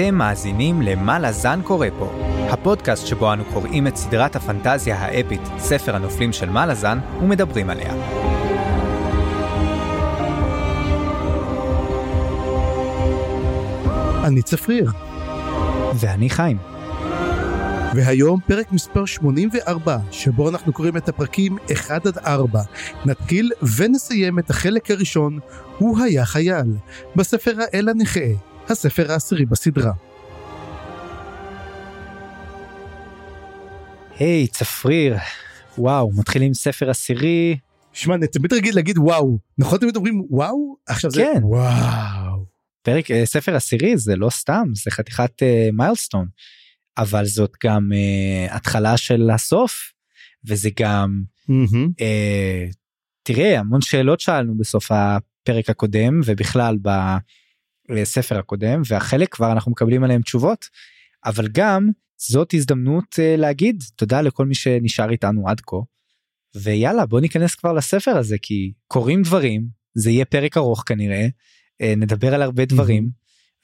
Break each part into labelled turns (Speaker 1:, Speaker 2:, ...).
Speaker 1: אתם מאזינים ל"מה לזן קורא פה", הפודקאסט שבו אנו קוראים את סדרת הפנטזיה האפית, ספר הנופלים של מה לזן, ומדברים עליה.
Speaker 2: אני צפריר,
Speaker 1: ואני חיים.
Speaker 2: והיום פרק מספר 84, שבו אנחנו קוראים את הפרקים 1 עד 4. נתחיל ונסיים את החלק הראשון, הוא היה חייל, בספר האל הנכה, הספר העשירי בסדרה.
Speaker 1: היי, צפריר. וואו, מתחילים ספר עשירי.
Speaker 2: שמע, אני תמיד רגיל להגיד וואו, נכון תמיד אומרים וואו? עכשיו זה
Speaker 1: כן.
Speaker 2: וואו.
Speaker 1: פרק, אה, ספר עשירי זה לא סתם, זה חתיכת אה, מיילסטון. אבל זאת גם אה, התחלה של הסוף, וזה גם,
Speaker 2: מהמם.
Speaker 1: אה, תראה, המון שאלות שאלנו בסוף הפרק הקודם, ובכלל בספר הקודם, והחלק כבר אנחנו מקבלים עליהם תשובות, אבל גם זאת הזדמנות אה, להגיד תודה לכל מי שנשאר איתנו עד כה. ויאללה בוא ניכנס כבר לספר הזה כי קורים דברים זה יהיה פרק ארוך כנראה אה, נדבר על הרבה דברים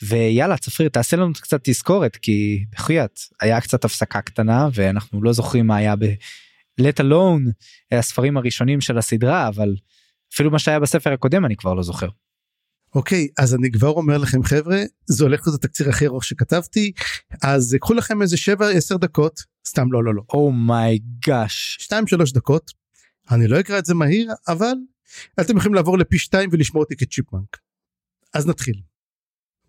Speaker 1: ויאללה צפריר תעשה לנו קצת תזכורת כי בחייאת היה קצת הפסקה קטנה ואנחנו לא זוכרים מה היה ב-let alone הספרים הראשונים של הסדרה אבל אפילו מה שהיה בספר הקודם אני כבר לא זוכר.
Speaker 2: אוקיי, אז אני כבר אומר לכם חבר'ה, זה הולך להיות התקציר הכי ארוך שכתבתי, אז קחו לכם איזה 7-10 דקות, סתם לא לא לא,
Speaker 1: אומייגאש
Speaker 2: 2-3 דקות, אני לא אקרא את זה מהיר, אבל אתם יכולים לעבור לפי 2 ולשמור אותי כצ'יפמנק. אז נתחיל.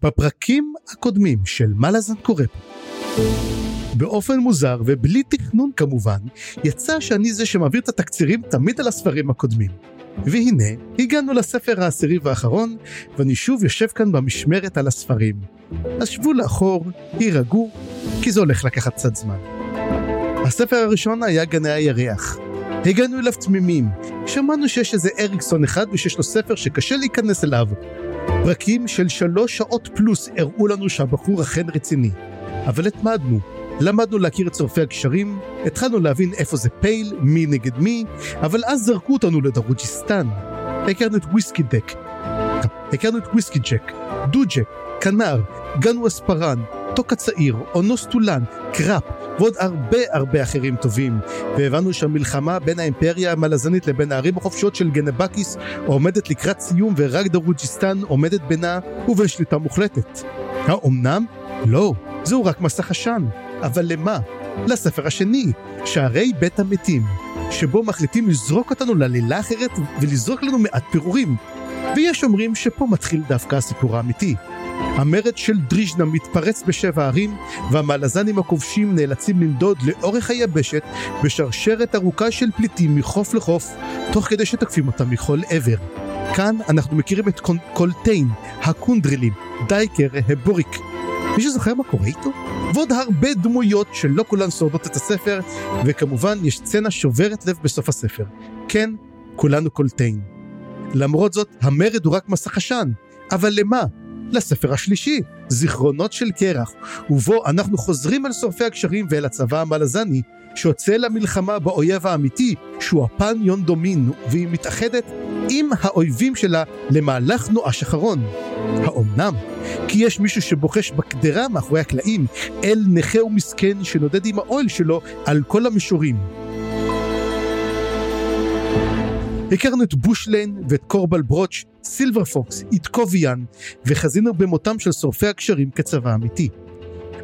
Speaker 2: בפרקים הקודמים של מה לזן קורא פה, באופן מוזר ובלי תכנון כמובן, יצא שאני זה שמעביר את התקצירים תמיד על הספרים הקודמים. והנה, הגענו לספר העשירי והאחרון, ואני שוב יושב כאן במשמרת על הספרים. אז שבו לאחור, הירגעו, כי זה הולך לקחת קצת זמן. הספר הראשון היה גני הירח. הגענו אליו תמימים, שמענו שיש איזה אריקסון אחד ושיש לו ספר שקשה להיכנס אליו. פרקים של שלוש שעות פלוס הראו לנו שהבחור אכן רציני. אבל התמדנו, למדנו להכיר את שורפי הגשרים, התחלנו להבין איפה זה פייל, מי נגד מי, אבל אז זרקו אותנו לדרוג'יסטן. הכרנו את וויסקי ג'ק, הכרנו את וויסקי ג'ק, דוג'ק, כנר, גנואס פארן, טוק הצעיר, אונוס טולן, קראפ, ועוד הרבה הרבה אחרים טובים. והבנו שהמלחמה בין האימפריה המלזנית לבין הערים החופשיות של גנבקיס עומדת לקראת סיום ורק דרוג'יסטן עומדת בינה ובשליטה מוחלטת. האומנם? לא, זהו רק מסך עשן. אבל למה? לספר השני, שערי בית המתים, שבו מחליטים לזרוק אותנו ללילה אחרת ולזרוק לנו מעט פירורים. ויש אומרים שפה מתחיל דווקא הסיפור האמיתי. המרד של דריז'נה מתפרץ בשבע ערים, והמלזנים הכובשים נאלצים לנדוד לאורך היבשת בשרשרת ארוכה של פליטים מחוף לחוף, תוך כדי שתוקפים אותם מכל עבר. כאן אנחנו מכירים את קול- קולטיין, הקונדרלים, דייקר, הבוריק. מישהו זוכר מה קורה איתו? ועוד הרבה דמויות שלא כולן שורדות את הספר, וכמובן יש סצנה שוברת לב בסוף הספר. כן, כולנו קולטיין. למרות זאת, המרד הוא רק מסך עשן. אבל למה? לספר השלישי, זיכרונות של קרח, ובו אנחנו חוזרים אל שורפי הגשרים ואל הצבא המלזני, שיוצא למלחמה באויב האמיתי, שהוא הפן יונדומין, והיא מתאחדת עם האויבים שלה למהלך נואש אחרון. האומנם? כי יש מישהו שבוחש בקדרה מאחורי הקלעים, אל נכה ומסכן שנודד עם האוהל שלו על כל המישורים. הכרנו את בושליין ואת קורבל ברוץ', סילבר פוקס, איטקוביאן, וחזינו במותם של שורפי הקשרים כצבא אמיתי.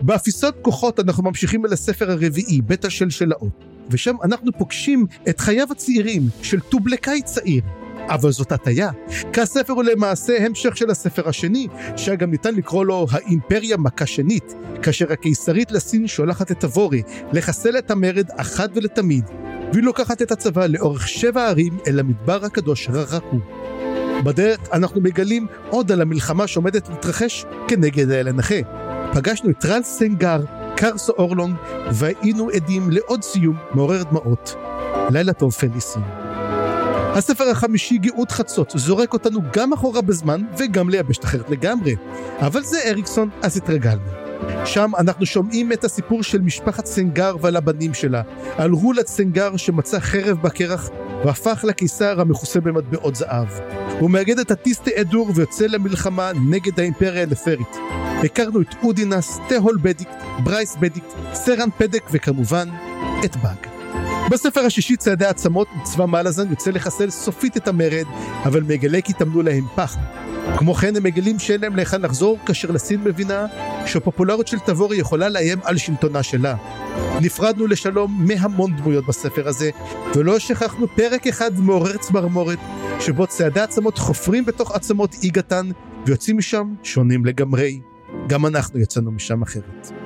Speaker 2: באפיסות כוחות אנחנו ממשיכים אל הספר הרביעי, בית השלשלאות, ושם אנחנו פוגשים את חייו הצעירים של טובלקאי צעיר. אבל זאת הטיה, כי הספר הוא למעשה המשך של הספר השני, שהיה גם ניתן לקרוא לו האימפריה מכה שנית, כאשר הקיסרית לסין שולחת את תבורי לחסל את המרד אחת ולתמיד, והיא לוקחת את הצבא לאורך שבע ערים אל המדבר הקדוש ררקו. בדרך אנחנו מגלים עוד על המלחמה שעומדת להתרחש כנגד האל הנכה. פגשנו את רל סנגר, קרסו אורלונג, והיינו עדים לעוד סיום מעורר דמעות. לילה טוב פליסין. הספר החמישי גאות חצות זורק אותנו גם אחורה בזמן וגם ליבשת אחרת לגמרי. אבל זה אריקסון, אז התרגלנו. שם אנחנו שומעים את הסיפור של משפחת סנגר ועל הבנים שלה, על רולת סנגר שמצא חרב בקרח והפך לקיסר המכוסה במטבעות זהב. הוא מאגד את הטיסטה אדור ויוצא למלחמה נגד האימפריה הלפרית. הכרנו את אודינס, תהול בדיקט, ברייס בדיקט, סרן פדק וכמובן את באג. בספר השישי ציידי העצמות צבא מלאזן יוצא לחסל סופית את המרד, אבל מגלה כי טמנו להם פח. כמו כן הם מגלים שאין להם להיכן לחזור, כאשר לסין מבינה שהפופולריות של תבורי יכולה לאיים על שלטונה שלה. נפרדנו לשלום מהמון דמויות בספר הזה, ולא שכחנו פרק אחד מעורר צמרמורת, שבו ציידי עצמות חופרים בתוך עצמות איגתן, ויוצאים משם שונים לגמרי. גם אנחנו יצאנו משם אחרת.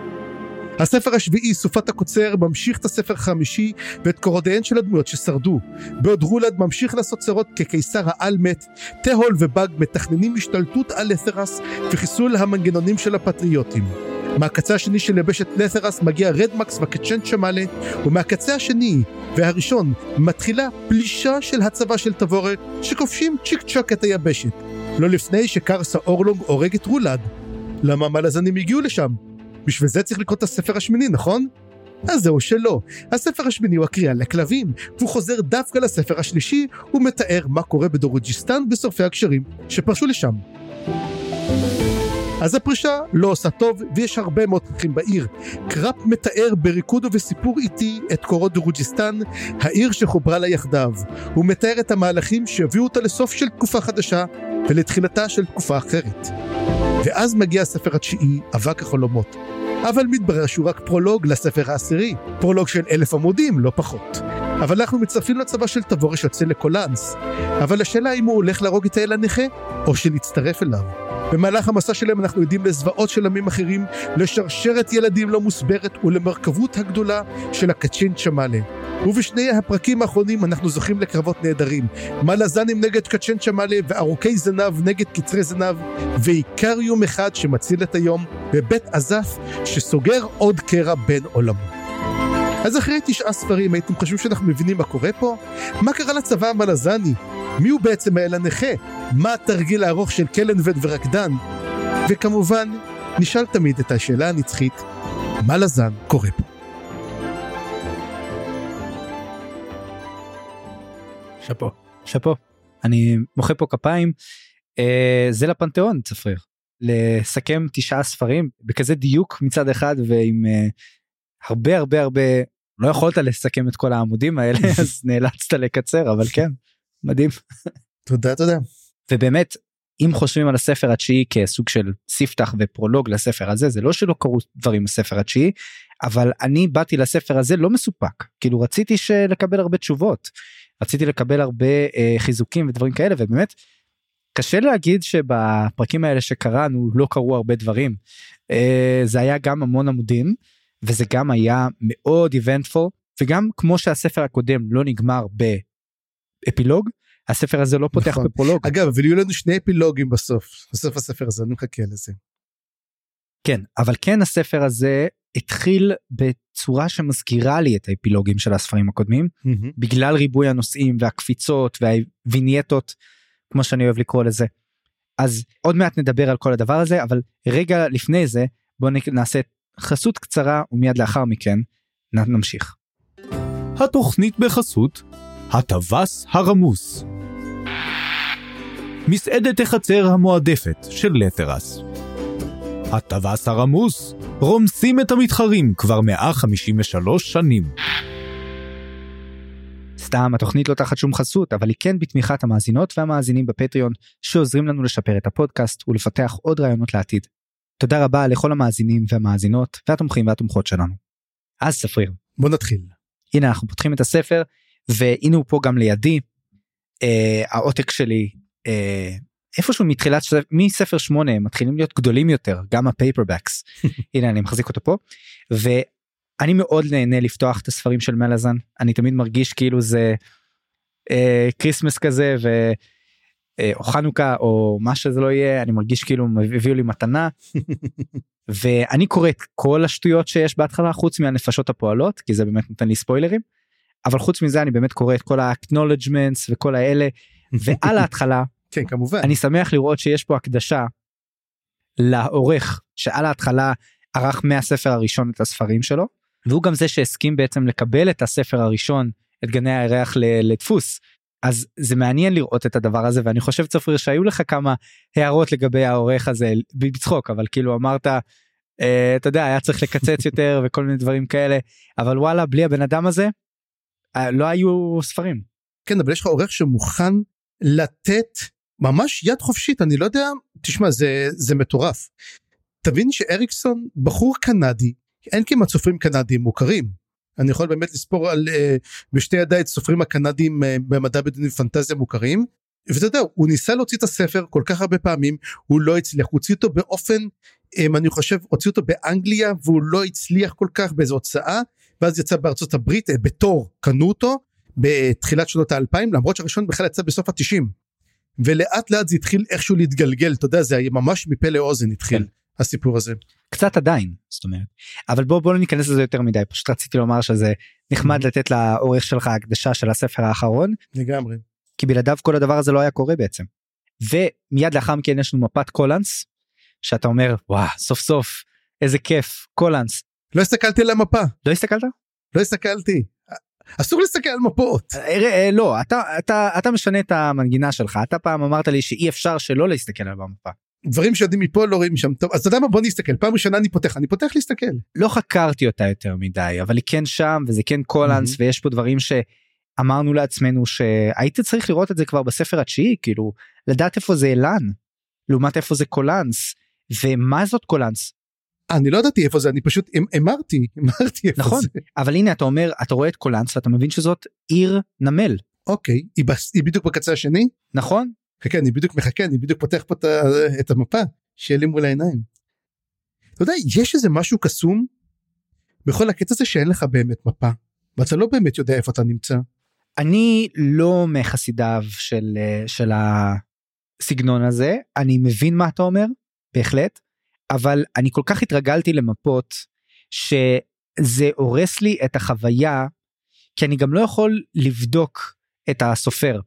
Speaker 2: הספר השביעי, סופת הקוצר, ממשיך את הספר החמישי ואת קורותיהן של הדמויות ששרדו. בעוד רולד ממשיך לעשות צרות כקיסר העל מת, תהול ובאג מתכננים השתלטות על לת'רס וחיסול המנגנונים של הפטריוטים. מהקצה השני של יבשת לת'רס מגיע רדמקס וקצ'ן צ'מאלה, ומהקצה השני והראשון מתחילה פלישה של הצבא של תבורה, שכובשים צ'יק צ'אק את היבשת. לא לפני שקרסה אורלונג הורג את רולד. למה המלזנים הגיעו לשם? בשביל זה צריך לקרוא את הספר השמיני, נכון? אז זהו שלא. הספר השמיני הוא הקריאה לכלבים, והוא חוזר דווקא לספר השלישי, ומתאר מה קורה בדורוג'יסטן בשורפי הגשרים שפרשו לשם. אז הפרישה לא עושה טוב, ויש הרבה מאוד פרחים בעיר. קראפ מתאר בריקוד ובסיפור איטי את קורות דרוג'יסטן, העיר שחוברה לה יחדיו. הוא מתאר את המהלכים שיביאו אותה לסוף של תקופה חדשה, ולתחילתה של תקופה אחרת. ואז מגיע הספר התשיעי, אבק החלומות. אבל מתברר שהוא רק פרולוג לספר העשירי, פרולוג של אלף עמודים, לא פחות. אבל אנחנו מצטרפים לצבא של תבורי שיוצא לקולאנס. אבל השאלה אם הוא הולך להרוג את האל הנכה, או שנצטרף אליו. במהלך המסע שלהם אנחנו עדים לזוועות של עמים אחרים, לשרשרת ילדים לא מוסברת ולמרכבות הגדולה של הקצ'ין צ'מאלה. ובשני הפרקים האחרונים אנחנו זוכים לקרבות נהדרים. מלאזנים נגד קצ'ן צ'מאלה וארוכי זנב נגד קצרי זנב, ועיקר יום אחד שמציל את היום בבית עזף שסוגר עוד קרע בין עולמות. אז אחרי תשעה ספרים הייתם חושבים שאנחנו מבינים מה קורה פה? מה קרה לצבא המלזני? מי הוא בעצם האל הנכה? מה התרגיל הארוך של קלנבד ורקדן? וכמובן, נשאל תמיד את השאלה הנצחית, מה לזן קורה פה?
Speaker 1: שאפו. שאפו. אני מוחא פה כפיים. אה, זה לפנתיאון צפריר. לסכם תשעה ספרים בכזה דיוק מצד אחד ועם אה, הרבה הרבה הרבה לא יכולת לסכם את כל העמודים האלה אז נאלצת לקצר אבל כן מדהים.
Speaker 2: תודה תודה.
Speaker 1: ובאמת אם חושבים על הספר התשיעי כסוג של ספתח ופרולוג לספר הזה זה לא שלא קרו דברים בספר התשיעי אבל אני באתי לספר הזה לא מסופק כאילו רציתי לקבל הרבה תשובות רציתי לקבל הרבה אה, חיזוקים ודברים כאלה ובאמת קשה להגיד שבפרקים האלה שקראנו לא קרו הרבה דברים אה, זה היה גם המון עמודים וזה גם היה מאוד איבנטפול וגם כמו שהספר הקודם לא נגמר באפילוג הספר הזה לא פותח נכון. בפרולוג.
Speaker 2: אגב אבל יהיו לנו שני אפילוגים בסוף בסוף הספר הזה אני מחכה לזה.
Speaker 1: כן אבל כן הספר הזה התחיל בצורה שמזכירה לי את האפילוגים של הספרים הקודמים mm-hmm. בגלל ריבוי הנושאים והקפיצות והווינייטות כמו שאני אוהב לקרוא לזה. אז עוד מעט נדבר על כל הדבר הזה אבל רגע לפני זה בוא נעשה חסות קצרה ומיד לאחר מכן נמשיך.
Speaker 3: התוכנית בחסות הטווס הרמוס מסעדת החצר המועדפת של לתרס. הטווס הרמוס רומסים את המתחרים כבר 153 שנים.
Speaker 1: סתם התוכנית לא תחת שום חסות אבל היא כן בתמיכת המאזינות והמאזינים בפטריון שעוזרים לנו לשפר את הפודקאסט ולפתח עוד רעיונות לעתיד. תודה רבה לכל המאזינים והמאזינות והתומכים והתומכות שלנו. אז ספריר.
Speaker 2: בוא נתחיל.
Speaker 1: הנה אנחנו פותחים את הספר והנה הוא פה גם לידי. אה, העותק שלי אה, איפשהו מתחילת מספר 8 מתחילים להיות גדולים יותר גם ה paperbacks הנה אני מחזיק אותו פה ואני מאוד נהנה לפתוח את הספרים של מלאזן אני תמיד מרגיש כאילו זה אה, Christmas כזה ו... או חנוכה או מה שזה לא יהיה אני מרגיש כאילו הביאו לי מתנה. ואני קורא את כל השטויות שיש בהתחלה חוץ מהנפשות הפועלות כי זה באמת נותן לי ספוילרים אבל חוץ מזה אני באמת קורא את כל ה-acknowledgements וכל האלה. ועל ההתחלה
Speaker 2: כן כמובן.
Speaker 1: אני שמח לראות שיש פה הקדשה לעורך שעל ההתחלה ערך מהספר הראשון את הספרים שלו והוא גם זה שהסכים בעצם לקבל את הספר הראשון את גני הירח לדפוס אז זה מעניין לראות את הדבר הזה ואני חושב צפריר שהיו לך כמה הערות לגבי העורך הזה בצחוק אבל כאילו אמרת אה, אתה יודע היה צריך לקצץ יותר וכל מיני דברים כאלה אבל וואלה בלי הבן אדם הזה אה, לא היו ספרים.
Speaker 2: כן אבל יש לך עורך שמוכן לתת ממש יד חופשית אני לא יודע תשמע זה זה מטורף. תבין שאריקסון בחור קנדי אין כמעט סופרים קנדים מוכרים אני יכול באמת לספור על uh, בשתי ידיי את סופרים הקנדים uh, במדע בדיוני פנטזיה מוכרים ואתה יודע הוא ניסה להוציא את הספר כל כך הרבה פעמים הוא לא הצליח הוא הוציא אותו באופן um, אני חושב הוציא אותו באנגליה והוא לא הצליח כל כך באיזו הוצאה ואז יצא בארצות הברית uh, בתור קנו אותו בתחילת שנות האלפיים למרות שהראשון בכלל יצא בסוף התשעים ולאט לאט זה התחיל איכשהו להתגלגל אתה יודע זה ממש מפה לאוזן התחיל. כן. הסיפור הזה.
Speaker 1: קצת עדיין זאת אומרת אבל בוא בוא לא ניכנס לזה יותר מדי פשוט רציתי לומר שזה נחמד mm-hmm. לתת לעורך שלך הקדשה של הספר האחרון
Speaker 2: לגמרי
Speaker 1: כי בלעדיו כל הדבר הזה לא היה קורה בעצם. ומיד לאחר מכן יש לנו מפת קולנס שאתה אומר וואה סוף סוף איזה כיף קולנס.
Speaker 2: לא הסתכלתי על המפה.
Speaker 1: לא הסתכלת?
Speaker 2: לא הסתכלתי. אסור להסתכל על מפות.
Speaker 1: אה, אה, לא אתה אתה אתה משנה את המנגינה שלך אתה פעם אמרת לי שאי אפשר שלא להסתכל על המפה.
Speaker 2: דברים שיודעים מפה לא רואים משם טוב אז אתה יודע מה בוא נסתכל פעם ראשונה אני פותח אני פותח להסתכל.
Speaker 1: לא חקרתי אותה יותר מדי אבל היא כן שם וזה כן קולנס mm-hmm. ויש פה דברים שאמרנו לעצמנו שהיית צריך לראות את זה כבר בספר התשיעי כאילו לדעת איפה זה אילן לעומת איפה זה קולנס ומה זאת קולנס.
Speaker 2: אני לא ידעתי איפה זה אני פשוט אמרתי אמרתי איפה
Speaker 1: נכון,
Speaker 2: זה.
Speaker 1: אבל הנה אתה אומר אתה רואה את קולנס ואתה מבין שזאת עיר נמל.
Speaker 2: אוקיי היא, בס, היא בדיוק בקצה השני
Speaker 1: נכון
Speaker 2: חכה אני בדיוק מחכה אני בדיוק פותח פה את המפה שיהיה לי מול העיניים. אתה יודע יש איזה משהו קסום בכל הקטע הזה שאין לך באמת מפה ואתה לא באמת יודע איפה אתה נמצא.
Speaker 1: אני לא מחסידיו של של הסגנון הזה אני מבין מה אתה אומר בהחלט אבל אני כל כך התרגלתי למפות שזה הורס לי את החוויה כי אני גם לא יכול לבדוק את הסופר.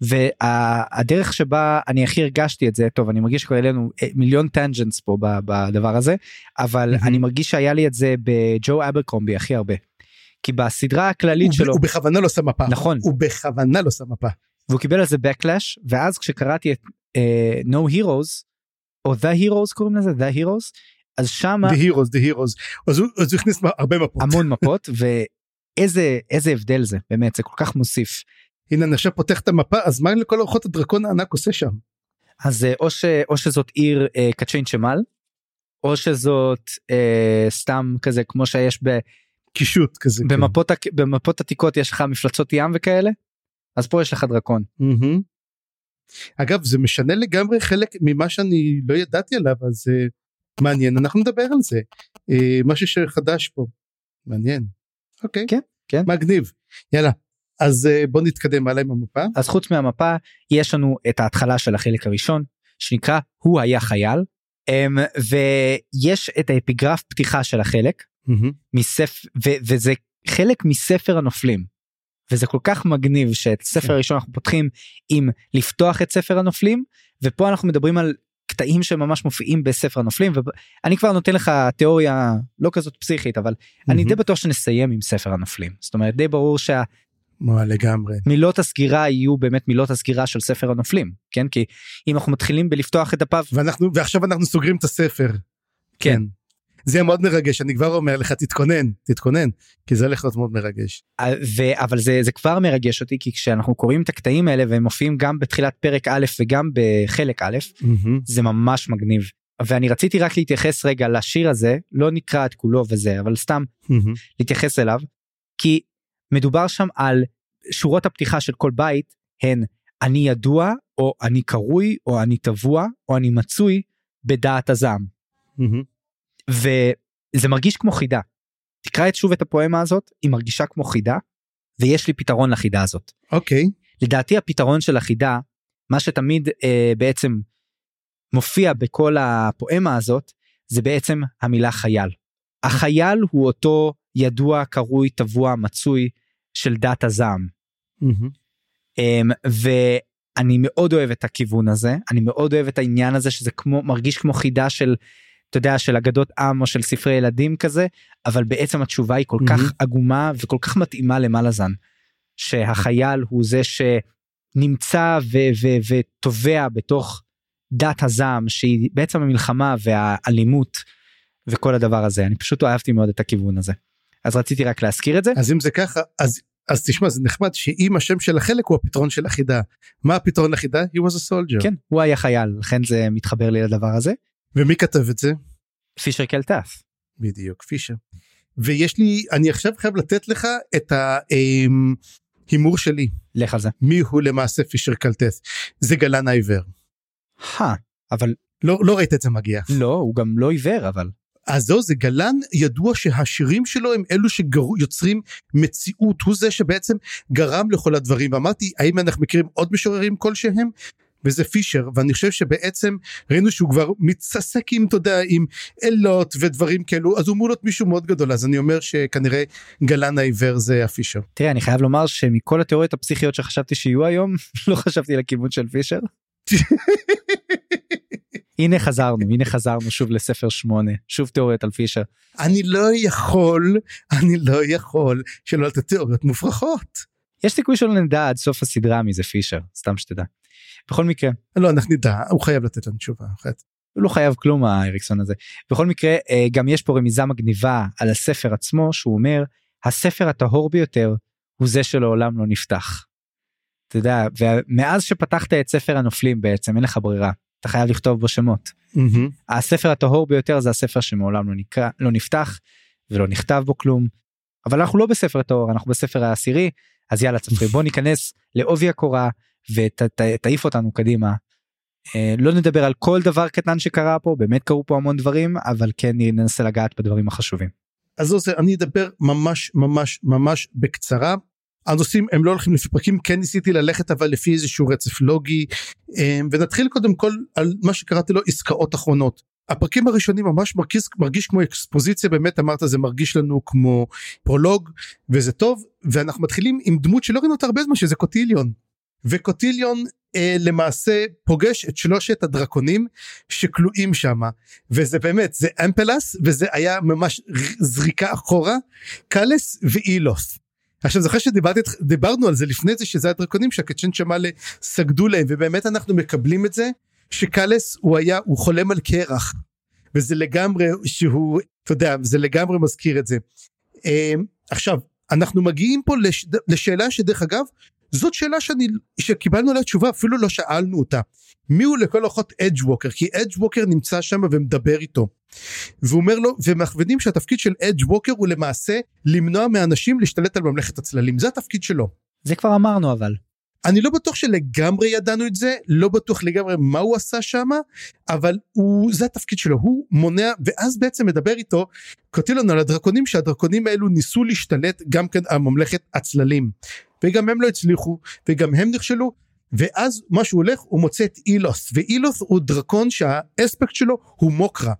Speaker 1: והדרך שבה אני הכי הרגשתי את זה טוב אני מרגיש שכבר אלינו אה, מיליון טנג'נס פה בדבר הזה אבל mm-hmm. אני מרגיש שהיה לי את זה בג'ו אברקומבי הכי הרבה. כי בסדרה הכללית
Speaker 2: הוא
Speaker 1: שלו
Speaker 2: הוא בכוונה לא שם מפה.
Speaker 1: נכון.
Speaker 2: הוא בכוונה לא שם מפה.
Speaker 1: והוא קיבל על זה backlash ואז כשקראתי את uh, no heroes או the heroes קוראים לזה? The heroes? אז שמה
Speaker 2: the heroes the heroes. אז הוא, אז הוא הכניס הרבה מפות.
Speaker 1: המון מפות ואיזה איזה הבדל זה באמת זה כל כך מוסיף
Speaker 2: הנה אני עכשיו פותח את המפה אז מה לכל אורחות הדרקון הענק עושה שם.
Speaker 1: אז אה, או, ש, או שזאת עיר אה, קצ'ין שמל או שזאת אה, סתם כזה כמו שיש ב...
Speaker 2: קישוט כזה
Speaker 1: כן. במפות, כן. במפות עתיקות יש לך מפלצות ים וכאלה אז פה יש לך דרקון.
Speaker 2: Mm-hmm. אגב זה משנה לגמרי חלק ממה שאני לא ידעתי עליו אז uh, מעניין אנחנו נדבר על זה uh, משהו שחדש פה מעניין. אוקיי
Speaker 1: כן כן
Speaker 2: מגניב יאללה אז אה, בוא נתקדם הלאה עם המפה.
Speaker 1: אז חוץ מהמפה יש לנו את ההתחלה של החלק הראשון שנקרא הוא היה חייל אמ, ויש את האפיגרף פתיחה של החלק mm-hmm. מספ... ו... וזה חלק מספר הנופלים. וזה כל כך מגניב שאת ספר כן. הראשון אנחנו פותחים עם לפתוח את ספר הנופלים ופה אנחנו מדברים על קטעים שממש מופיעים בספר הנופלים ואני כבר נותן לך תיאוריה לא כזאת פסיכית אבל mm-hmm. אני די בטוח שנסיים עם ספר הנופלים זאת אומרת די ברור שה...
Speaker 2: מה לגמרי.
Speaker 1: מילות הסגירה יהיו באמת מילות הסגירה של ספר הנופלים כן כי אם אנחנו מתחילים בלפתוח את הפאב
Speaker 2: ואנחנו ועכשיו אנחנו סוגרים את הספר.
Speaker 1: כן. כן.
Speaker 2: זה מאוד מרגש אני כבר אומר לך תתכונן תתכונן כי זה הולך להיות מאוד מרגש.
Speaker 1: ו- אבל זה זה כבר מרגש אותי כי כשאנחנו קוראים את הקטעים האלה והם מופיעים גם בתחילת פרק א' וגם בחלק א' mm-hmm. זה ממש מגניב. ואני רציתי רק להתייחס רגע לשיר הזה לא נקרא את כולו וזה אבל סתם mm-hmm. להתייחס אליו כי מדובר שם על שורות הפתיחה של כל בית הן אני ידוע או אני קרוי או אני טבוע או אני מצוי בדעת הזעם. Mm-hmm. וזה מרגיש כמו חידה. תקרא את שוב את הפואמה הזאת היא מרגישה כמו חידה ויש לי פתרון לחידה הזאת.
Speaker 2: אוקיי. Okay.
Speaker 1: לדעתי הפתרון של החידה מה שתמיד אה, בעצם מופיע בכל הפואמה הזאת זה בעצם המילה חייל. החייל הוא אותו ידוע, קרוי, טבוע, מצוי של דת הזעם. Mm-hmm. Um, ואני מאוד אוהב את הכיוון הזה, אני מאוד אוהב את העניין הזה שזה כמו, מרגיש כמו חידה של, אתה יודע, של אגדות עם או של ספרי ילדים כזה, אבל בעצם התשובה היא כל mm-hmm. כך עגומה וכל כך מתאימה למלאזן. שהחייל הוא זה נמצא וטובע בתוך דת הזעם שהיא בעצם המלחמה והאלימות וכל הדבר הזה אני פשוט אהבתי מאוד את הכיוון הזה. אז רציתי רק להזכיר את זה.
Speaker 2: אז אם זה ככה אז אז תשמע זה נחמד שאם השם של החלק הוא הפתרון של החידה מה הפתרון לחידה? he was a soldier.
Speaker 1: כן הוא היה חייל לכן זה מתחבר לי לדבר הזה.
Speaker 2: ומי כתב את זה?
Speaker 1: פישר קלטף.
Speaker 2: בדיוק פישר. ויש לי אני עכשיו חייב לתת לך את ההימור שלי.
Speaker 1: לך על זה.
Speaker 2: מי הוא למעשה פישר קלטף זה גלן העיוור.
Speaker 1: אבל
Speaker 2: לא לא ראית את זה מגיע.
Speaker 1: לא הוא גם לא עיוור אבל.
Speaker 2: אז זהו זה גלן ידוע שהשירים שלו הם אלו שיוצרים מציאות. הוא זה שבעצם גרם לכל הדברים. ואמרתי האם אנחנו מכירים עוד משוררים כלשהם? וזה פישר. ואני חושב שבעצם ראינו שהוא כבר מתעסק עם אתה יודע עם אלות ודברים כאלו אז הוא אמור להיות מישהו מאוד גדול. אז אני אומר שכנראה גלן העיוור זה הפישר.
Speaker 1: תראה אני חייב לומר שמכל התיאוריות הפסיכיות שחשבתי שיהיו היום לא חשבתי לכיוון של פישר. הנה חזרנו הנה חזרנו שוב לספר 8 שוב תיאוריות על פישר.
Speaker 2: אני לא יכול אני לא יכול שלא לתת תיאוריות מופרכות.
Speaker 1: יש סיכוי שלא נדע עד סוף הסדרה מי זה פישר סתם שתדע. בכל מקרה.
Speaker 2: לא אנחנו נדע הוא חייב לתת לנו תשובה.
Speaker 1: הוא לא חייב כלום האריקסון הזה. בכל מקרה אה, גם יש פה רמיזה מגניבה על הספר עצמו שהוא אומר הספר הטהור ביותר הוא זה שלעולם לא נפתח. אתה יודע ומאז שפתחת את ספר הנופלים בעצם אין לך ברירה אתה חייב לכתוב בו שמות. Mm-hmm. הספר הטהור ביותר זה הספר שמעולם לא נקרא לא נפתח ולא נכתב בו כלום. אבל אנחנו לא בספר טהור אנחנו בספר העשירי אז יאללה צפרי בוא ניכנס לעובי הקורה ותעיף אותנו קדימה. אה, לא נדבר על כל דבר קטן שקרה פה באמת קרו פה המון דברים אבל כן ננסה לגעת בדברים החשובים.
Speaker 2: אז זה אני אדבר ממש ממש ממש בקצרה הנושאים הם לא הולכים לפי פרקים כן ניסיתי ללכת אבל לפי איזשהו רצף לוגי אמ, ונתחיל קודם כל על מה שקראתי לו עסקאות אחרונות. הפרקים הראשונים ממש מרגיש, מרגיש כמו אקספוזיציה באמת אמרת זה מרגיש לנו כמו פרולוג וזה טוב ואנחנו מתחילים עם דמות שלא ראינו אותה הרבה זמן שזה קוטיליון. וקוטיליון אה, למעשה פוגש את שלושת הדרקונים שכלואים שם וזה באמת זה אמפלס וזה היה ממש זריקה אחורה קאלס ואילוס. עכשיו זוכר שדיברנו על זה לפני זה שזה הדרקונים שהקצ'ן שמאלה סגדו להם ובאמת אנחנו מקבלים את זה שקאלס הוא היה הוא חולם על קרח וזה לגמרי שהוא אתה יודע זה לגמרי מזכיר את זה. אמ, עכשיו אנחנו מגיעים פה לש, לשאלה שדרך אגב זאת שאלה שאני שקיבלנו עליה תשובה אפילו לא שאלנו אותה מי הוא לכל אורחות אדג' ווקר כי אדג' ווקר נמצא שם ומדבר איתו. והוא אומר לו ומכוונים שהתפקיד של אדג' ווקר הוא למעשה למנוע מאנשים להשתלט על ממלכת הצללים זה התפקיד שלו.
Speaker 1: זה כבר אמרנו אבל.
Speaker 2: אני לא בטוח שלגמרי ידענו את זה לא בטוח לגמרי מה הוא עשה שם אבל הוא זה התפקיד שלו הוא מונע ואז בעצם מדבר איתו לנו על הדרקונים שהדרקונים האלו ניסו להשתלט גם כן על ממלכת הצללים וגם הם לא הצליחו וגם הם נכשלו ואז מה שהוא הולך הוא מוצא את אילוס ואילוס הוא דרקון שהאספקט שלו הוא מוקרה.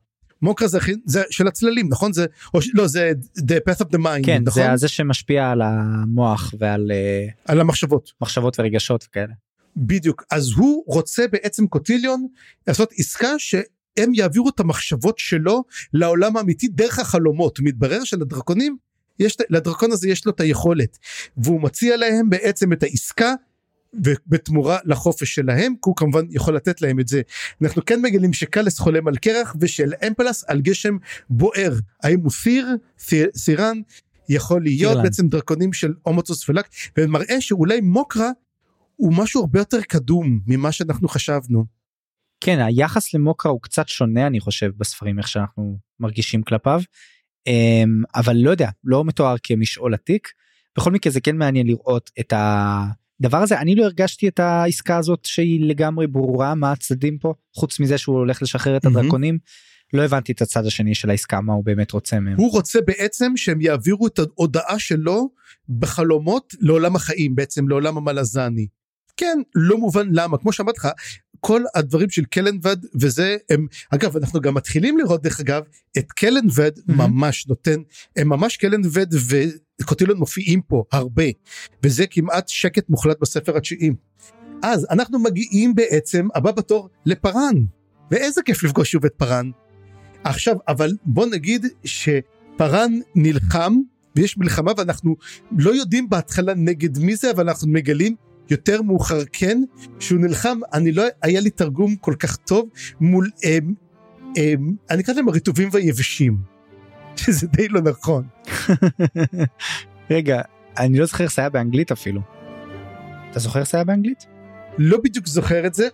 Speaker 2: מוקרה זה, זה של הצללים נכון זה או לא זה the path of the mind
Speaker 1: כן
Speaker 2: נכון?
Speaker 1: זה זה שמשפיע על המוח ועל אה,
Speaker 2: על המחשבות
Speaker 1: מחשבות ורגשות וכאלה.
Speaker 2: בדיוק אז הוא רוצה בעצם קוטיליון לעשות עסקה שהם יעבירו את המחשבות שלו לעולם האמיתי דרך החלומות מתברר שלדרקונים יש לדרקון הזה יש לו את היכולת והוא מציע להם בעצם את העסקה ובתמורה לחופש שלהם כי הוא כמובן יכול לתת להם את זה. אנחנו כן מגלים שקאלס חולם על קרח ושל אמפלס על גשם בוער. האם הוא סיר? סירן? יכול להיות. סירלן. בעצם דרקונים של הומוצוס ולק ומראה שאולי מוקרה הוא משהו הרבה יותר קדום ממה שאנחנו חשבנו.
Speaker 1: כן היחס למוקרה הוא קצת שונה אני חושב בספרים איך שאנחנו מרגישים כלפיו. אמ, אבל לא יודע לא מתואר כמשעול עתיק. בכל מקרה זה כן מעניין לראות את הדבר הזה אני לא הרגשתי את העסקה הזאת שהיא לגמרי ברורה מה הצדדים פה חוץ מזה שהוא הולך לשחרר את הדרקונים. לא הבנתי את הצד השני של העסקה מה הוא באמת רוצה מהם.
Speaker 2: הוא רוצה בעצם שהם יעבירו את ההודעה שלו בחלומות לעולם החיים בעצם לעולם המלזני. כן לא מובן למה כמו שאמרתי לך כל הדברים של קלנבד וזה הם אגב אנחנו גם מתחילים לראות דרך אגב את קלנבד mm-hmm. ממש נותן הם ממש קלנבד וקוטילון מופיעים פה הרבה וזה כמעט שקט מוחלט בספר התשיעי. אז אנחנו מגיעים בעצם הבא בתור לפארן ואיזה כיף לפגוש שוב את פארן. עכשיו אבל בוא נגיד שפארן נלחם ויש מלחמה ואנחנו לא יודעים בהתחלה נגד מי זה אבל אנחנו מגלים יותר מאוחר כן, שהוא נלחם, אני לא, היה לי תרגום כל כך טוב מול, אה, אה, אני אקרא להם הרטובים והיבשים, שזה די לא נכון.
Speaker 1: רגע, אני לא זוכר איך זה היה באנגלית אפילו. אתה זוכר איך זה היה באנגלית?
Speaker 2: לא בדיוק זוכר את זה,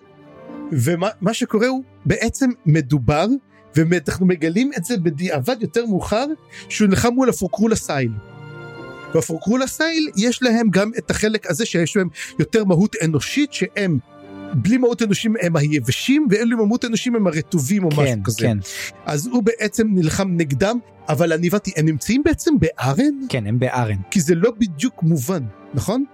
Speaker 2: ומה שקורה הוא בעצם מדובר, ואנחנו מגלים את זה בדיעבד יותר מאוחר, שהוא נלחם מול הפורקרול הסייל. והפורקרול הסייל יש להם גם את החלק הזה שיש להם יותר מהות אנושית שהם בלי מהות אנושים הם היבשים ואלו מהות אנושים הם הרטובים או
Speaker 1: כן,
Speaker 2: משהו כזה.
Speaker 1: כן,
Speaker 2: אז הוא בעצם נלחם נגדם אבל אני הבנתי הם נמצאים בעצם בארן
Speaker 1: כן, הם בארן.
Speaker 2: כי זה לא בדיוק מובן נכון?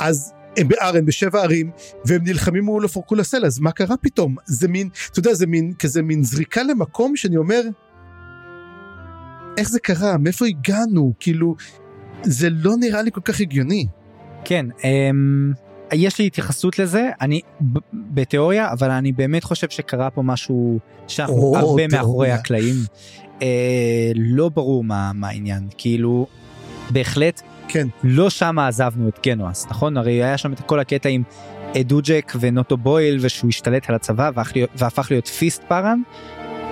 Speaker 2: אז הם בארן בשבע ערים והם נלחמים מול הפורקול הסייל אז מה קרה פתאום זה מין אתה יודע זה מין כזה מין זריקה למקום שאני אומר איך זה קרה מאיפה הגענו כאילו זה לא נראה לי כל כך הגיוני.
Speaker 1: כן, אמ, יש לי התייחסות לזה, אני בתיאוריה, אבל אני באמת חושב שקרה פה משהו שאנחנו הרבה
Speaker 2: תיאוריה.
Speaker 1: מאחורי הקלעים. אה, לא ברור מה, מה העניין, כאילו, בהחלט
Speaker 2: כן
Speaker 1: לא שם עזבנו את גנואס, נכון? הרי היה שם את כל הקטע עם דוג'ק ונוטו בויל ושהוא השתלט על הצבא והפך להיות Fist פארן.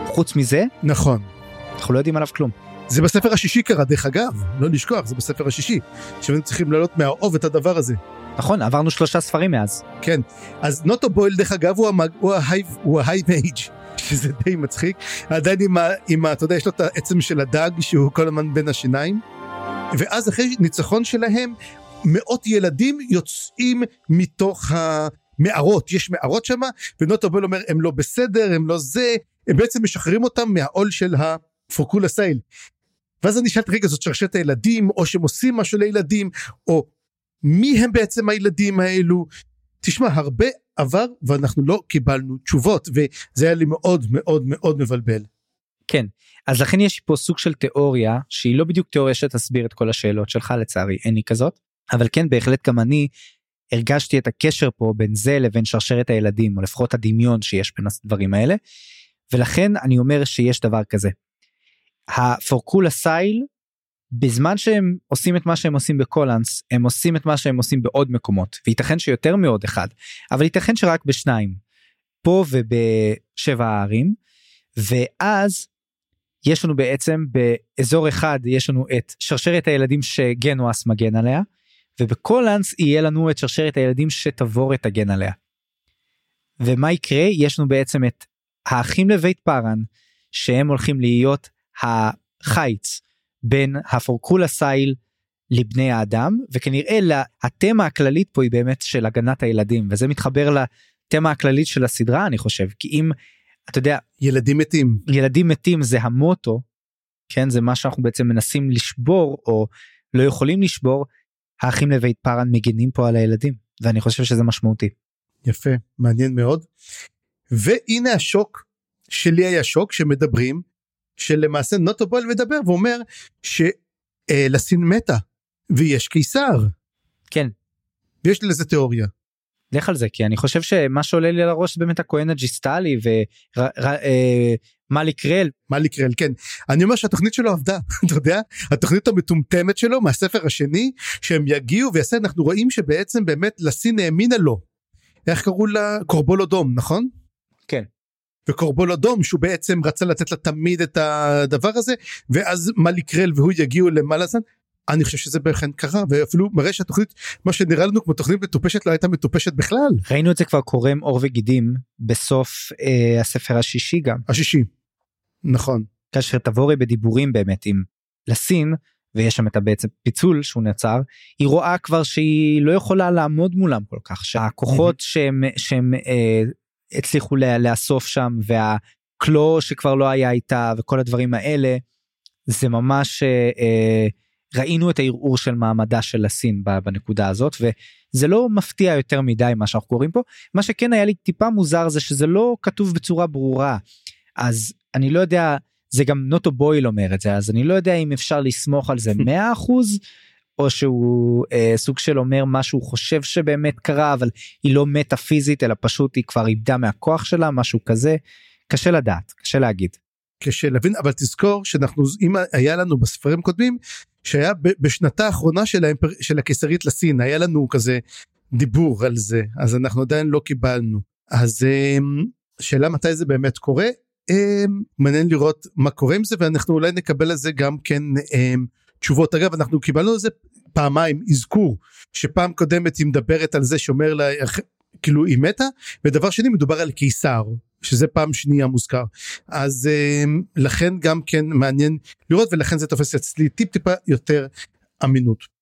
Speaker 1: חוץ מזה,
Speaker 2: נכון.
Speaker 1: אנחנו לא יודעים עליו כלום.
Speaker 2: זה בספר השישי קרה דרך אגב לא לשכוח זה בספר השישי שהיינו צריכים להעלות מהאוב את הדבר הזה.
Speaker 1: נכון, עברנו שלושה ספרים מאז.
Speaker 2: כן אז נוטו בויל דרך אגב הוא המג... הוא ה high הוא ה high mage שזה די מצחיק. עדיין עם ה... עם ה... אתה יודע יש לו את העצם של הדג שהוא כל הזמן בין השיניים. ואז אחרי ניצחון שלהם מאות ילדים יוצאים מתוך המערות יש מערות שם ונוטו בויל אומר הם לא בסדר הם לא זה. הם בעצם משחררים אותם מהעול של הפורקול הסייל. ואז אני שאלתי רגע זאת שרשרת הילדים או שהם עושים משהו לילדים או מי הם בעצם הילדים האלו. תשמע הרבה עבר ואנחנו לא קיבלנו תשובות וזה היה לי מאוד מאוד מאוד מבלבל.
Speaker 1: כן, אז לכן יש פה סוג של תיאוריה שהיא לא בדיוק תיאוריה שתסביר את כל השאלות שלך לצערי אין לי כזאת, אבל כן בהחלט גם אני הרגשתי את הקשר פה בין זה לבין שרשרת הילדים או לפחות הדמיון שיש בין הדברים האלה, ולכן אני אומר שיש דבר כזה. הפורקול הסייל בזמן שהם עושים את מה שהם עושים בקולנס הם עושים את מה שהם עושים בעוד מקומות וייתכן שיותר מעוד אחד אבל ייתכן שרק בשניים פה ובשבע הערים ואז יש לנו בעצם באזור אחד יש לנו את שרשרת הילדים שגנואס מגן עליה ובקולנס יהיה לנו את שרשרת הילדים שתבורת תגן עליה. ומה יקרה יש לנו בעצם את האחים לבית פארן שהם הולכים להיות החיץ בין הפורקולה סייל לבני האדם וכנראה לה- התמה הכללית פה היא באמת של הגנת הילדים וזה מתחבר לתמה הכללית של הסדרה אני חושב כי אם אתה יודע
Speaker 2: ילדים מתים
Speaker 1: ילדים מתים זה המוטו כן זה מה שאנחנו בעצם מנסים לשבור או לא יכולים לשבור האחים לבית פארן מגינים פה על הילדים ואני חושב שזה משמעותי.
Speaker 2: יפה מעניין מאוד. והנה השוק שלי היה שוק שמדברים שלמעשה נוטו בויל מדבר ואומר שלסין מתה ויש קיסר
Speaker 1: כן
Speaker 2: ויש לי לזה תיאוריה.
Speaker 1: לך על זה כי אני חושב שמה שעולה לי על הראש זה באמת הכהן הג'יסטלי ומאלי קרל
Speaker 2: מה לקרל כן אני אומר שהתוכנית שלו עבדה אתה יודע התוכנית המטומטמת שלו מהספר השני שהם יגיעו ויעשה אנחנו רואים שבעצם באמת לסין האמינה לו. איך קראו לה קורבולודום נכון?
Speaker 1: כן.
Speaker 2: וקורבולודום שהוא בעצם רצה לתת לה תמיד את הדבר הזה ואז מליקרל והוא יגיעו למלאזן. אני חושב שזה בהחלט קרה ואפילו מראה שהתוכנית מה שנראה לנו כמו תוכנית מטופשת לא הייתה מטופשת בכלל.
Speaker 1: ראינו את זה כבר קורם עור וגידים בסוף אה, הספר השישי גם.
Speaker 2: השישי. נכון.
Speaker 1: כאשר תבורי בדיבורים באמת עם לסין ויש שם את בעצם פיצול שהוא נעצר היא רואה כבר שהיא לא יכולה לעמוד מולם כל כך שהכוחות שהם שהם אה, הצליחו לאסוף שם והקלו שכבר לא היה איתה וכל הדברים האלה זה ממש אה, אה, ראינו את הערעור של מעמדה של הסין בנקודה הזאת וזה לא מפתיע יותר מדי מה שאנחנו קוראים פה. מה שכן היה לי טיפה מוזר זה שזה לא כתוב בצורה ברורה. אז אני לא יודע זה גם נוטו בויל אומר את זה אז אני לא יודע אם אפשר לסמוך על זה 100% או שהוא אה, סוג של אומר מה שהוא חושב שבאמת קרה אבל היא לא מתה פיזית אלא פשוט היא כבר איבדה מהכוח שלה משהו כזה. קשה לדעת קשה להגיד.
Speaker 2: קשה להבין אבל תזכור שאנחנו אם היה לנו בספרים קודמים שהיה בשנתה האחרונה של, האימפר, של הקיסרית לסין היה לנו כזה דיבור על זה אז אנחנו עדיין לא קיבלנו. אז אמ, שאלה מתי זה באמת קורה? אמ, מעניין לראות מה קורה עם זה ואנחנו אולי נקבל על זה גם כן אמ, תשובות אגב אנחנו קיבלנו על זה פעמיים אזכור שפעם קודמת היא מדברת על זה שאומר לה כאילו היא מתה ודבר שני מדובר על קיסר שזה פעם שנייה מוזכר אז לכן גם כן מעניין לראות ולכן זה תופס אצלי טיפ טיפה יותר אמינות.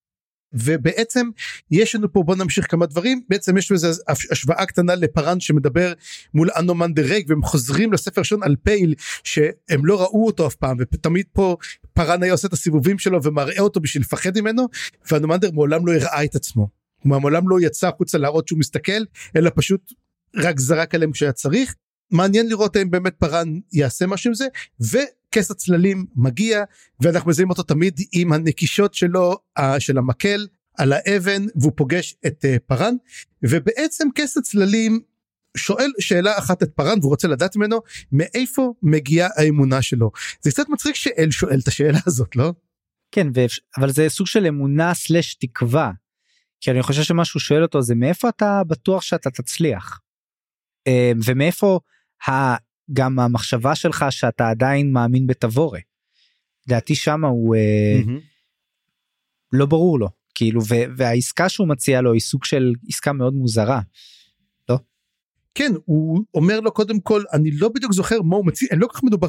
Speaker 2: ובעצם יש לנו פה בוא נמשיך כמה דברים בעצם יש בזה השוואה קטנה לפארן שמדבר מול אנומנדר רייק והם חוזרים לספר ראשון על פייל שהם לא ראו אותו אף פעם ותמיד פה פארן היה עושה את הסיבובים שלו ומראה אותו בשביל לפחד ממנו ואנומנדר מעולם לא הראה את עצמו. הוא מעולם לא יצא החוצה להראות שהוא מסתכל אלא פשוט רק זרק עליהם כשהיה צריך מעניין לראות האם באמת פארן יעשה משהו עם זה וכס הצללים מגיע ואנחנו מזהים אותו תמיד עם הנקישות שלו של המקל על האבן והוא פוגש את uh, פארן. ובעצם כס הצללים שואל שאלה אחת את פארן והוא רוצה לדעת ממנו מאיפה מגיעה האמונה שלו. זה קצת מצחיק שאל שואל את השאלה הזאת לא?
Speaker 1: כן אבל זה סוג של אמונה סלש תקווה. כי אני חושב שמה שהוא שואל אותו זה מאיפה אתה בטוח שאתה תצליח? אה, ומאיפה גם המחשבה שלך שאתה עדיין מאמין בתבורה. לדעתי שמה הוא mm-hmm. לא ברור לו כאילו והעסקה שהוא מציע לו היא סוג של עסקה מאוד מוזרה. לא?
Speaker 2: כן הוא אומר לו קודם כל אני לא בדיוק זוכר מה הוא מציע אני לא כל כך מדובר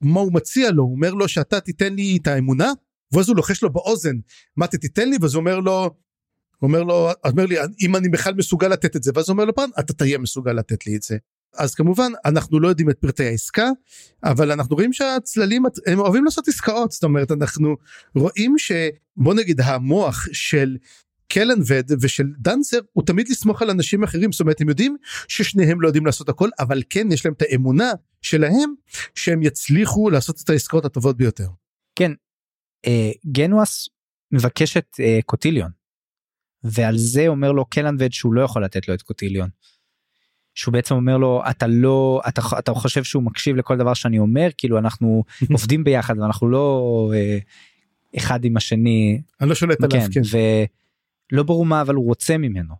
Speaker 2: מה הוא מציע לו הוא אומר לו שאתה תיתן לי את האמונה ואז הוא לוחש לו באוזן מה אתה תיתן לי ואז הוא אומר לו הוא אומר לו אומר לי אם אני בכלל מסוגל לתת את זה ואז הוא אומר לו פעם אתה תהיה מסוגל לתת לי את זה אז כמובן אנחנו לא יודעים את פרטי העסקה אבל אנחנו רואים שהצללים הם אוהבים לעשות עסקאות זאת אומרת אנחנו רואים שבוא נגיד המוח של קלנבד ושל דנצר הוא תמיד לסמוך על אנשים אחרים זאת אומרת הם יודעים ששניהם לא יודעים לעשות הכל אבל כן יש להם את האמונה שלהם שהם יצליחו לעשות את העסקאות הטובות ביותר.
Speaker 1: כן אה, גנואס מבקש את אה, קוטיליון ועל זה אומר לו קלנבד שהוא לא יכול לתת לו את קוטיליון. שהוא בעצם אומר לו אתה לא אתה אתה חושב שהוא מקשיב לכל דבר שאני אומר כאילו אנחנו עובדים ביחד ואנחנו לא אה, אחד עם השני.
Speaker 2: אני לא שולט עליו כן. כן.
Speaker 1: ולא ברור מה אבל הוא רוצה ממנו.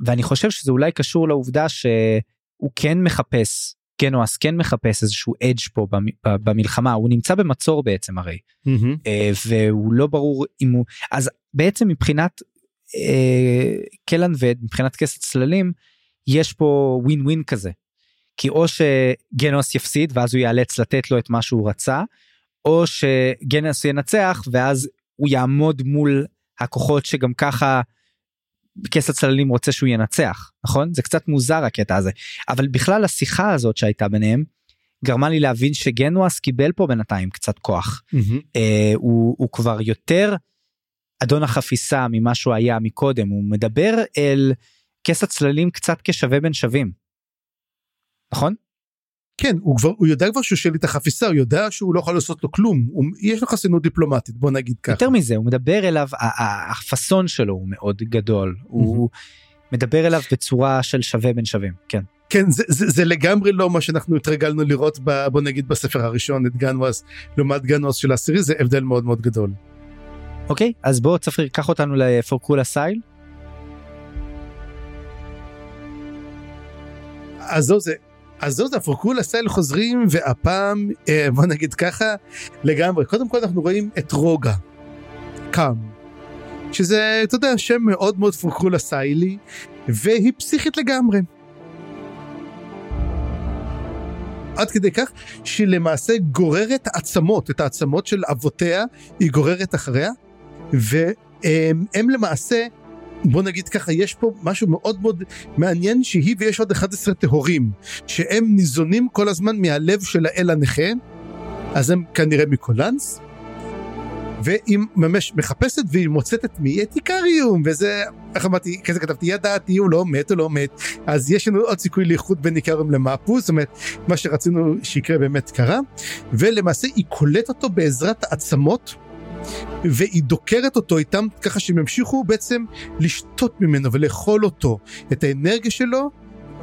Speaker 1: ואני חושב שזה אולי קשור לעובדה שהוא כן מחפש גנואס כן מחפש איזשהו אדג' פה במלחמה הוא נמצא במצור בעצם הרי mm-hmm. והוא לא ברור אם הוא אז בעצם מבחינת אה, קלנבד מבחינת כס הצללים יש פה ווין ווין כזה. כי או שגנוס יפסיד ואז הוא ייאלץ לתת לו את מה שהוא רצה, או שגנוס ינצח ואז הוא יעמוד מול הכוחות שגם ככה כס הצללים רוצה שהוא ינצח נכון זה קצת מוזר הקטע הזה אבל בכלל השיחה הזאת שהייתה ביניהם גרמה לי להבין שגנואס קיבל פה בינתיים קצת כוח mm-hmm. אה, הוא, הוא כבר יותר אדון החפיסה ממה שהוא היה מקודם הוא מדבר אל כס הצללים קצת כשווה בין שווים. נכון?
Speaker 2: כן הוא כבר הוא יודע כבר שהוא שלי את החפיסה הוא יודע שהוא לא יכול לעשות לו כלום הוא, יש לו חסינות דיפלומטית בוא נגיד ככה.
Speaker 1: יותר מזה הוא מדבר אליו הפאסון שלו הוא מאוד גדול mm-hmm. הוא מדבר אליו בצורה של שווה בין שווים כן.
Speaker 2: כן זה, זה, זה לגמרי לא מה שאנחנו התרגלנו לראות ב, בוא נגיד בספר הראשון את גנואס לעומת גנואס של העשירי זה הבדל מאוד מאוד גדול.
Speaker 1: אוקיי אז בוא צפריר קח אותנו לפורקולה סייל
Speaker 2: אז זו זה. אז זאת הפורקולה סטייל חוזרים והפעם אה, בוא נגיד ככה לגמרי קודם כל אנחנו רואים את רוגה קאם שזה אתה יודע שם מאוד מאוד פורקולה סטיילי והיא פסיכית לגמרי. עד כדי כך שהיא למעשה גוררת עצמות את העצמות של אבותיה היא גוררת אחריה והם למעשה בוא נגיד ככה יש פה משהו מאוד מאוד מעניין שהיא ויש עוד 11 טהורים שהם ניזונים כל הזמן מהלב של האל הנכה אז הם כנראה מקולנס והיא ממש מחפשת והיא מוצאת את מי? את איקריום וזה איך אמרתי כזה כתבתי ידעתי הוא לא מת הוא לא מת. אז יש לנו עוד סיכוי לאיחוד בין איקריום למאפוס זאת אומרת מה שרצינו שיקרה באמת קרה ולמעשה היא קולט אותו בעזרת העצמות והיא דוקרת אותו איתם ככה שהם ימשיכו בעצם לשתות ממנו ולאכול אותו, את האנרגיה שלו,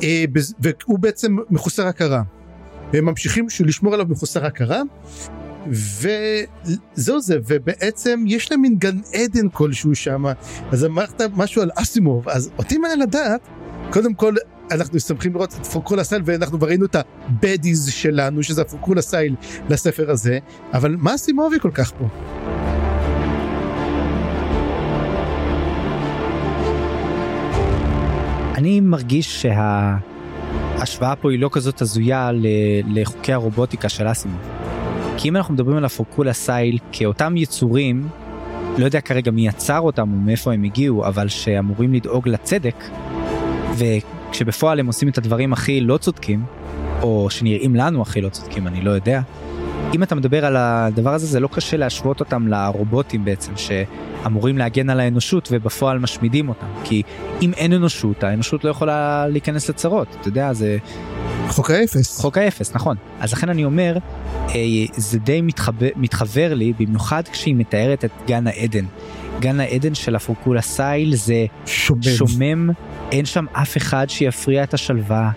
Speaker 2: אה, והוא בעצם מחוסר הכרה. והם ממשיכים לשמור עליו מחוסר הכרה, וזהו זה ובעצם יש להם מין גן עדן כלשהו שם אז אמרת משהו על אסימוב אז אותי מעניין לדעת קודם כל אנחנו מסתמכים לראות את פורקול הסייל ואנחנו ראינו את הבדיז שלנו שזה הפורקול הסייל לספר הזה אבל מה אסימובי כל כך פה.
Speaker 1: אני מרגיש שההשוואה פה היא לא כזאת הזויה לחוקי הרובוטיקה של אסימוב. כי אם אנחנו מדברים על הפורקולה סייל כאותם יצורים, לא יודע כרגע מי יצר אותם ומאיפה הם הגיעו, אבל שאמורים לדאוג לצדק, וכשבפועל הם עושים את הדברים הכי לא צודקים, או שנראים לנו הכי לא צודקים, אני לא יודע. אם אתה מדבר על הדבר הזה, זה לא קשה להשוות אותם לרובוטים בעצם, שאמורים להגן על האנושות ובפועל משמידים אותם. כי אם אין אנושות, האנושות לא יכולה להיכנס לצרות, אתה יודע, זה...
Speaker 2: חוק האפס.
Speaker 1: חוק האפס, נכון. אז לכן אני אומר, אה, זה די מתחבר, מתחבר לי, במיוחד כשהיא מתארת את גן העדן. גן העדן של הפורקולה סייל זה
Speaker 2: שומם.
Speaker 1: שומם, אין שם אף אחד שיפריע את השלווה,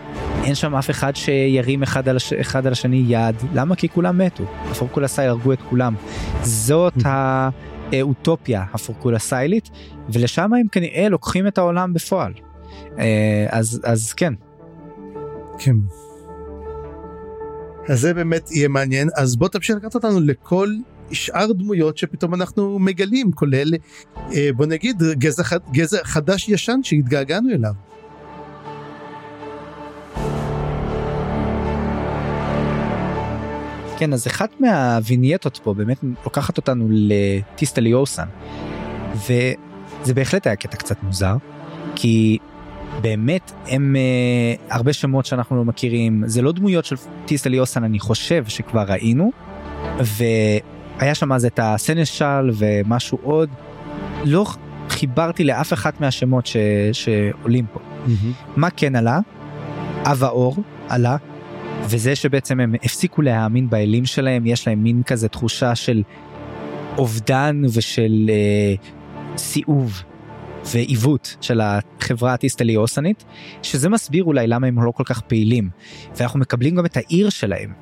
Speaker 1: אין שם אף אחד שירים אחד על, הש... אחד על השני יד, למה? כי כולם מתו, הפורקולה סייל הרגו את כולם. זאת האוטופיה הפורקולה סיילית, ולשם הם כנראה לוקחים את העולם בפועל. אה, אז, אז כן.
Speaker 2: כן. אז זה באמת יהיה מעניין אז בוא תמשיך לקחת אותנו לכל שאר דמויות שפתאום אנחנו מגלים כולל אה, בוא נגיד גזע, גזע חדש ישן שהתגעגענו אליו.
Speaker 1: כן אז אחת מהווינייטות פה באמת לוקחת אותנו לטיסטה ליאוסן וזה בהחלט היה קטע קצת מוזר כי באמת הם uh, הרבה שמות שאנחנו לא מכירים זה לא דמויות של טיסטה ליאוסן אני חושב שכבר ראינו והיה שם אז את הסנשל ומשהו עוד לא חיברתי לאף אחת מהשמות ש... שעולים פה
Speaker 2: Mm-hmm.
Speaker 1: מה כן עלה? אב האור עלה וזה שבעצם הם הפסיקו להאמין באלים שלהם יש להם מין כזה תחושה של אובדן ושל אה, סיאוב ועיוות של החברה הטיסטליוסנית שזה מסביר אולי למה הם לא כל כך פעילים. ואנחנו מקבלים גם את העיר שלהם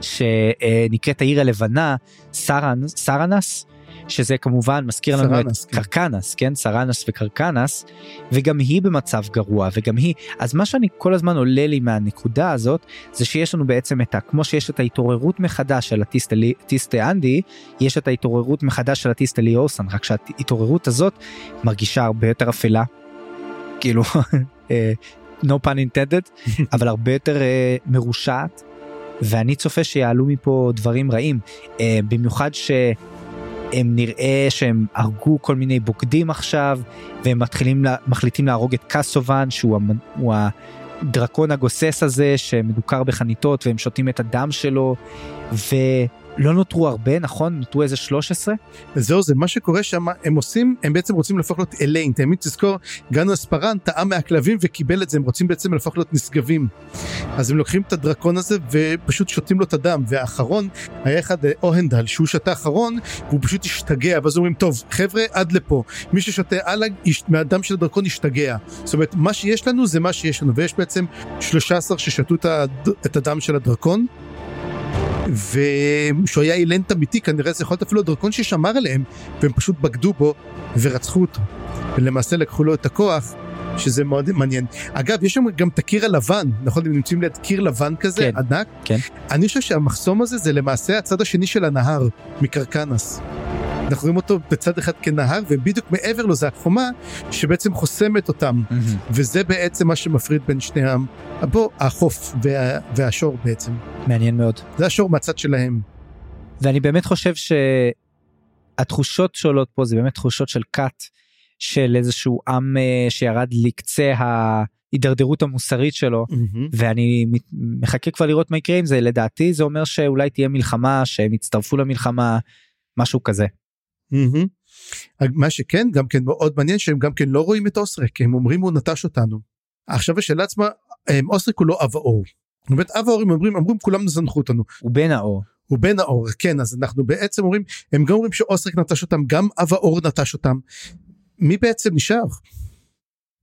Speaker 1: שנקראת העיר הלבנה סרנ, סרנס שזה כמובן מזכיר לנו
Speaker 2: סרנס,
Speaker 1: את
Speaker 2: כן.
Speaker 1: קרקנס כן סרנס וקרקנס וגם היא במצב גרוע וגם היא אז מה שאני כל הזמן עולה לי מהנקודה הזאת זה שיש לנו בעצם את ה... כמו שיש את ההתעוררות מחדש של הטיסטלי- טיסטה אנדי יש את ההתעוררות מחדש של הטיסטה ליאוסן רק שההתעוררות הזאת מרגישה הרבה יותר אפלה כאילו אה, no pun intended אבל הרבה יותר אה, מרושעת ואני צופה שיעלו מפה דברים רעים אה, במיוחד שהם נראה שהם הרגו כל מיני בוגדים עכשיו והם מתחילים לה, מחליטים להרוג את קסובן שהוא המ- הדרקון הגוסס הזה שמדוקר בחניתות והם שותים את הדם שלו ולא נותרו הרבה נכון נותרו איזה 13
Speaker 2: וזהו זה מה שקורה שם הם עושים הם בעצם רוצים להפוך להיות אליין תמיד תזכור גנו אספרן טעה מהכלבים וקיבל את זה הם רוצים בעצם להפוך להיות נשגבים. אז הם לוקחים את הדרקון הזה ופשוט שותים לו את הדם והאחרון היה אחד אה, אוהנדל שהוא שתה אחרון והוא פשוט השתגע ואז אומרים טוב חבר'ה עד לפה מי ששותה הלאה מהדם של הדרקון השתגע זאת אומרת מה שיש לנו זה מה שיש לנו ויש בעצם 13 ששתו. את הדם של הדרקון. ושהוא היה אילנט אמיתי כנראה זה יכול להיות אפילו הדרקון ששמר עליהם והם פשוט בגדו בו ורצחו אותו ולמעשה לקחו לו את הכוח שזה מאוד מעניין אגב יש שם גם את הקיר הלבן נכון הם נמצאים ליד קיר לבן כזה
Speaker 1: כן.
Speaker 2: ענק
Speaker 1: כן.
Speaker 2: אני חושב שהמחסום הזה זה למעשה הצד השני של הנהר מקרקנס. אנחנו רואים אותו בצד אחד כנהר ובדיוק מעבר לו זה החומה שבעצם חוסמת אותם. וזה בעצם מה שמפריד בין שני העם. בוא החוף וה, והשור בעצם.
Speaker 1: מעניין מאוד.
Speaker 2: זה השור מהצד שלהם.
Speaker 1: ואני באמת חושב שהתחושות שעולות פה זה באמת תחושות של כת של איזשהו עם אה, שירד לקצה ההידרדרות המוסרית שלו. ואני מת- מחכה כבר לראות מה יקרה עם זה. לדעתי זה אומר שאולי תהיה מלחמה שהם יצטרפו למלחמה משהו כזה.
Speaker 2: מה שכן גם כן מאוד מעניין שהם גם כן לא רואים את אוסרק הם אומרים הוא נטש אותנו. עכשיו השאלה עצמה הם, אוסרק הוא לא אב האור. זאת אומרת אב האור הם אומרים אמרים כולם זנחו אותנו
Speaker 1: הוא בן האור.
Speaker 2: הוא בן האור כן אז אנחנו בעצם אומרים הם גם אומרים שאוסרק נטש אותם גם אב האור נטש אותם. מי בעצם נשאר?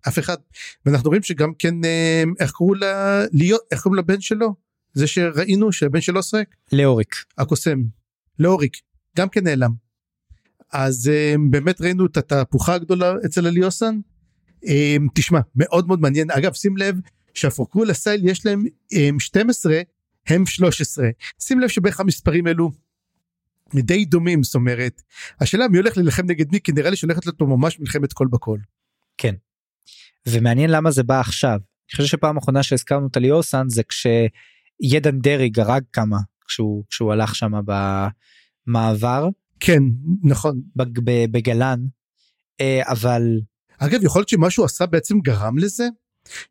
Speaker 2: אף אחד ואנחנו רואים שגם כן אה, איך קראו לה להיות איך קוראים לבן שלו זה שראינו שהבן של אוסרק
Speaker 1: לאוריק.
Speaker 2: הקוסם לאוריק, גם כן נעלם. אז אה, באמת ראינו את התהפוכה הגדולה אצל אליוסן. אה, תשמע, מאוד מאוד מעניין. אגב, שים לב שהפורקול הסייל יש להם 12, הם 13. שים לב שבערך המספרים אלו די דומים, זאת אומרת, השאלה מי הולך להילחם נגד מי, כי נראה לי שהולכת להיות פה ממש מלחמת כל בכל.
Speaker 1: כן. ומעניין למה זה בא עכשיו. אני חושב שפעם אחרונה שהזכרנו את אליוסן זה כשידן דרעי הרג כמה כשהוא, כשהוא הלך שם במעבר.
Speaker 2: כן, נכון.
Speaker 1: בגלן. אה, אבל...
Speaker 2: אגב, יכול להיות שמשהו עשה בעצם גרם לזה?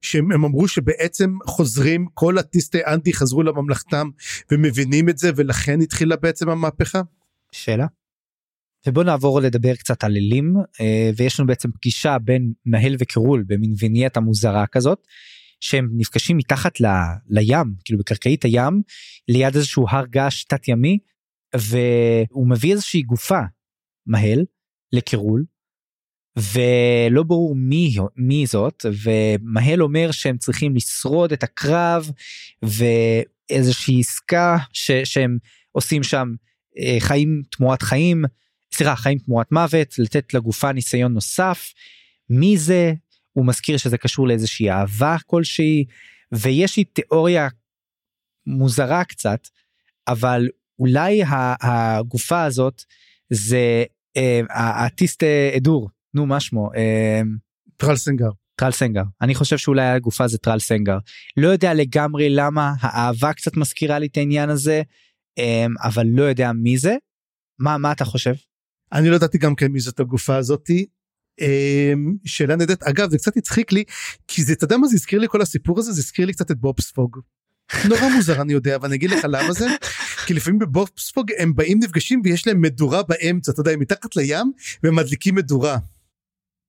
Speaker 2: שהם אמרו שבעצם חוזרים כל הטיסטי אנטי חזרו לממלכתם ומבינים את זה ולכן התחילה בעצם המהפכה?
Speaker 1: שאלה. ובוא נעבור לדבר קצת על אלים אה, ויש לנו בעצם פגישה בין נהל וקירול במין וינייטה מוזרה כזאת שהם נפגשים מתחת ל, לים כאילו בקרקעית הים ליד איזשהו הר געש תת ימי והוא מביא איזושהי גופה מהל לקירול ולא ברור מי, מי זאת ומהל אומר שהם צריכים לשרוד את הקרב ואיזושהי עסקה ש, שהם עושים שם אה, חיים תמורת חיים סליחה חיים תמורת מוות לתת לגופה ניסיון נוסף. מי זה? הוא מזכיר שזה קשור לאיזושהי אהבה כלשהי ויש לי תיאוריה מוזרה קצת אבל אולי הגופה הזאת זה אה, האטיסט אדור. נו מה שמו? אה,
Speaker 2: טרל סנגר
Speaker 1: טרל סנגר אני חושב שאולי הגופה זה טרל סנגר לא יודע לגמרי למה האהבה קצת מזכירה לי את העניין הזה אה, אבל לא יודע מי זה. מה מה אתה חושב.
Speaker 2: אני לא ידעתי גם כן מי זאת הגופה הזאתי. שאלה נהדרת. אגב זה קצת הצחיק לי כי זה אתה יודע מה זה הזכיר לי כל הסיפור הזה? זה הזכיר לי קצת את בובספוג. נורא מוזר אני יודע אבל אני אגיד לך למה זה כי לפעמים בבובספוג הם באים נפגשים ויש להם מדורה באמצע אתה יודע הם מתחת לים והם מדליקים מדורה.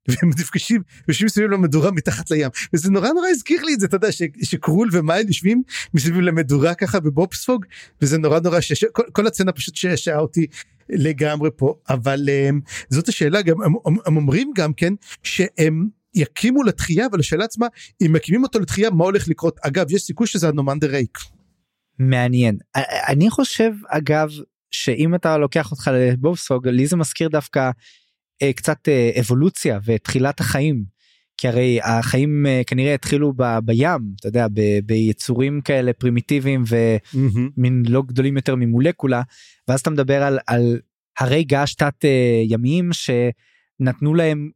Speaker 2: והם נפגשים יושבים סביב למדורה מתחת לים וזה נורא נורא הזכיר לי את זה אתה יודע שקרול ומייל יושבים מסביב למדורה ככה בבובספוג וזה נורא נורא שש... כל, כל הצצנה פשוט שעשעה אותי לגמרי פה אבל um, זאת השאלה גם הם, הם אומרים גם כן שהם יקימו לתחייה אבל השאלה עצמה אם מקימים אותו לתחייה מה הולך לקרות אגב יש סיכוי שזה הנומנדר ריק.
Speaker 1: מעניין. אני חושב אגב שאם אתה לוקח אותך לבובספוג לי זה מזכיר דווקא אה, קצת אה, אבולוציה ותחילת החיים. כי הרי החיים אה, כנראה התחילו ב, בים אתה יודע ב, ביצורים כאלה פרימיטיביים ומין לא גדולים יותר ממולקולה ואז אתה מדבר על, על הרי געש תת ימיים שנתנו להם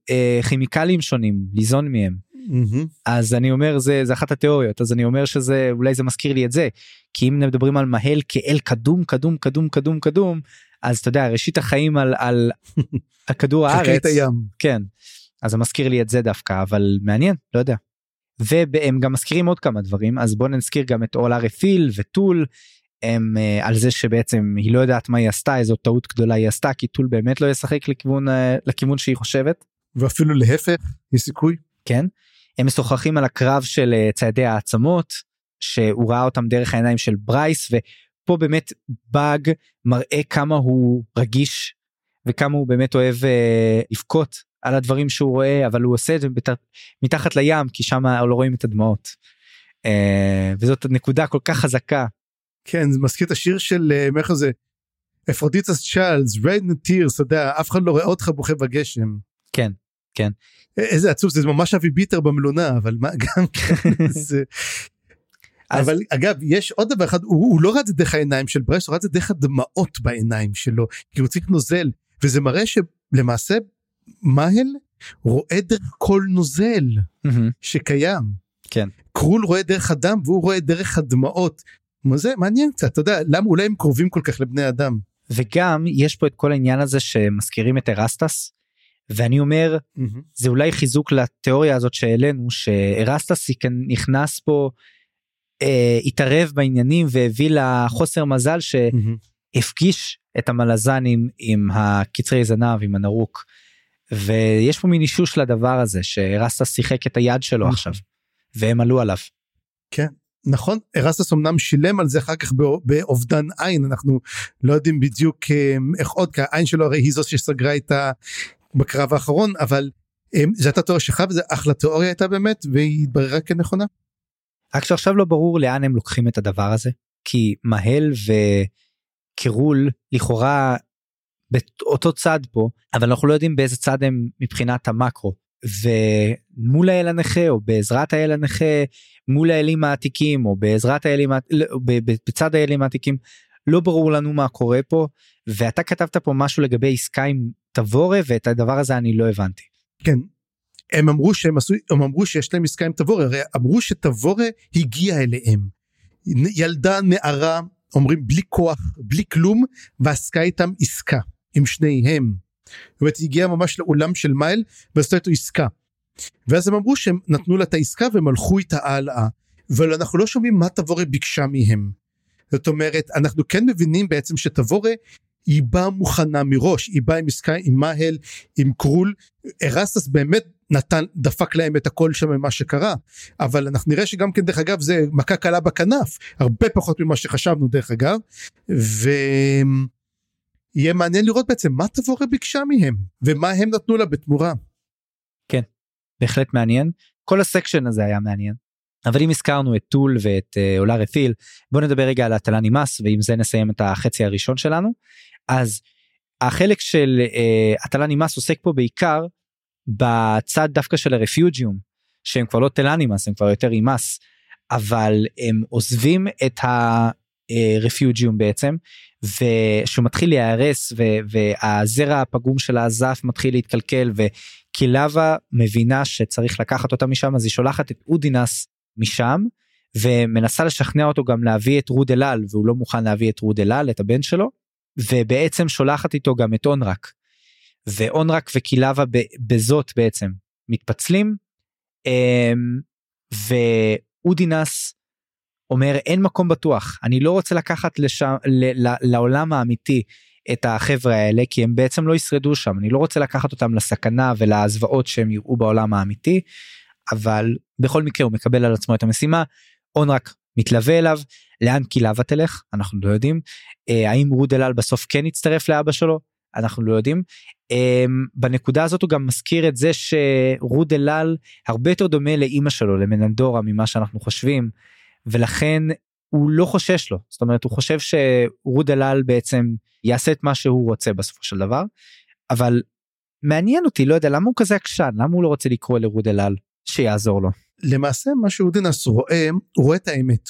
Speaker 1: כימיקלים שונים ליזון מהם. Mm-hmm. אז אני אומר זה זה אחת התיאוריות אז אני אומר שזה אולי זה מזכיר לי את זה כי אם מדברים על מהל כאל קדום קדום קדום קדום קדום אז אתה יודע ראשית החיים על על, על כדור הארץ
Speaker 2: הים.
Speaker 1: כן אז זה מזכיר לי את זה דווקא אבל מעניין לא יודע. והם גם מזכירים עוד כמה דברים אז בוא נזכיר גם את אולה רפיל וטול הם uh, על זה שבעצם היא לא יודעת מה היא עשתה איזו טעות גדולה היא עשתה כי טול באמת לא ישחק לכיוון uh, לכיוון שהיא חושבת.
Speaker 2: ואפילו להפך יש סיכוי.
Speaker 1: כן. הם משוחחים על הקרב של uh, ציידי העצמות שהוא ראה אותם דרך העיניים של ברייס פה באמת באג מראה כמה הוא רגיש וכמה הוא באמת אוהב אה, לבכות על הדברים שהוא רואה אבל הוא עושה את זה בת... מתחת לים כי שם לא רואים את הדמעות. אה, וזאת נקודה כל כך חזקה.
Speaker 2: כן זה מזכיר את השיר של אה, איך זה Aphrodite's Child Rain and Tears אתה יודע אף אחד לא רואה אותך בוכה בגשם.
Speaker 1: כן כן.
Speaker 2: איזה עצוב זה ממש אבי ביטר במלונה אבל מה גם כן זה. אבל אגב יש עוד דבר אחד הוא, הוא לא זה דרך העיניים של ברייס הוא זה דרך הדמעות בעיניים שלו כי הוא צריך נוזל וזה מראה שלמעשה מהל רואה דרך כל נוזל. שקיים.
Speaker 1: כן.
Speaker 2: קרול רואה דרך הדם והוא רואה דרך הדמעות. מה זה מעניין קצת אתה יודע למה אולי הם קרובים כל כך לבני אדם.
Speaker 1: וגם יש פה את כל העניין הזה שמזכירים את ארסטס ואני אומר mm-hmm. זה אולי חיזוק לתיאוריה הזאת שהעלינו שארסטס נכנס פה אה, התערב בעניינים והביא לחוסר מזל שהפגיש את המלזנים עם הקצרי זנב עם הנרוק. ויש פה מין אישוש לדבר הזה שרסטס שיחק את היד שלו נכון. עכשיו והם עלו עליו.
Speaker 2: כן נכון ארסטס אמנם שילם על זה אחר כך באובדן עין אנחנו לא יודעים בדיוק אה, איך עוד כי העין שלו הרי היא זו שסגרה איתה בקרב האחרון אבל אה, זו הייתה תיאוריה שלך וזה אחלה תיאוריה הייתה באמת והיא התבררה כנכונה.
Speaker 1: רק שעכשיו לא ברור לאן הם לוקחים את הדבר הזה כי מהל קירול לכאורה באותו צד פה אבל אנחנו לא יודעים באיזה צד הם מבחינת המקרו ומול האל הנכה או בעזרת האל הנכה מול האלים העתיקים או בעזרת האלים לא, בצד האלים העתיקים לא ברור לנו מה קורה פה ואתה כתבת פה משהו לגבי עסקה עם תבורה ואת הדבר הזה אני לא הבנתי.
Speaker 2: כן הם אמרו שהם עשו הם אמרו שיש להם עסקה עם תבורה הרי אמרו שתבורה הגיע אליהם ילדה נערה אומרים בלי כוח בלי כלום ועסקה איתם עסקה עם שניהם. זאת אומרת היא הגיעה ממש לאולם של מייל ועשתה איתו עסקה. ואז הם אמרו שהם נתנו לה את העסקה והם הלכו איתה הלאה. אבל אנחנו לא שומעים מה תבורה ביקשה מהם. זאת אומרת אנחנו כן מבינים בעצם שתבורה היא באה מוכנה מראש היא באה עם עסקה עם מאהל עם קרול ארסטס באמת נתן דפק להם את הכל שם ממה שקרה. אבל אנחנו נראה שגם כן דרך אגב זה מכה קלה בכנף. הרבה פחות ממה שחשבנו דרך אגב. ויהיה מעניין לראות בעצם מה תבורה ביקשה מהם ומה הם נתנו לה בתמורה.
Speaker 1: כן בהחלט מעניין. כל הסקשן הזה היה מעניין אבל אם הזכרנו את טול ואת uh, רתיל בוא נדבר רגע על הטלה נמאס ועם זה נסיים את החצי הראשון שלנו. אז החלק של אה, הטלאן אימאס עוסק פה בעיקר בצד דווקא של ה refugium שהם כבר לא טלאן אימאס הם כבר יותר אימאס אבל הם עוזבים את ה refugium בעצם ושהוא מתחיל להיהרס והזרע הפגום של הזף מתחיל להתקלקל וקילבה מבינה שצריך לקחת אותה משם אז היא שולחת את אודינס משם ומנסה לשכנע אותו גם להביא את רוד אלעל והוא לא מוכן להביא את רוד אלעל את הבן שלו ובעצם שולחת איתו גם את אונרק. ואונרק וקילבה בזאת בעצם מתפצלים אמ, ואודינס אומר אין מקום בטוח אני לא רוצה לקחת לשם ל, ל, לעולם האמיתי את החבר'ה האלה כי הם בעצם לא ישרדו שם אני לא רוצה לקחת אותם לסכנה ולזוועות שהם יראו בעולם האמיתי אבל בכל מקרה הוא מקבל על עצמו את המשימה אונרק מתלווה אליו לאן קילבה תלך? אנחנו לא יודעים. אה, האם רוד אלעל בסוף כן יצטרף לאבא שלו? אנחנו לא יודעים. Um, בנקודה הזאת הוא גם מזכיר את זה שרוד אלעל הרבה יותר דומה לאימא שלו למננדורה ממה שאנחנו חושבים ולכן הוא לא חושש לו. זאת אומרת הוא חושב שרוד אלעל בעצם יעשה את מה שהוא רוצה בסופו של דבר אבל מעניין אותי לא יודע למה הוא כזה עקשן? למה הוא לא רוצה לקרוא לרוד אלעל שיעזור לו.
Speaker 2: למעשה מה שאודינס רואה הוא רואה את האמת.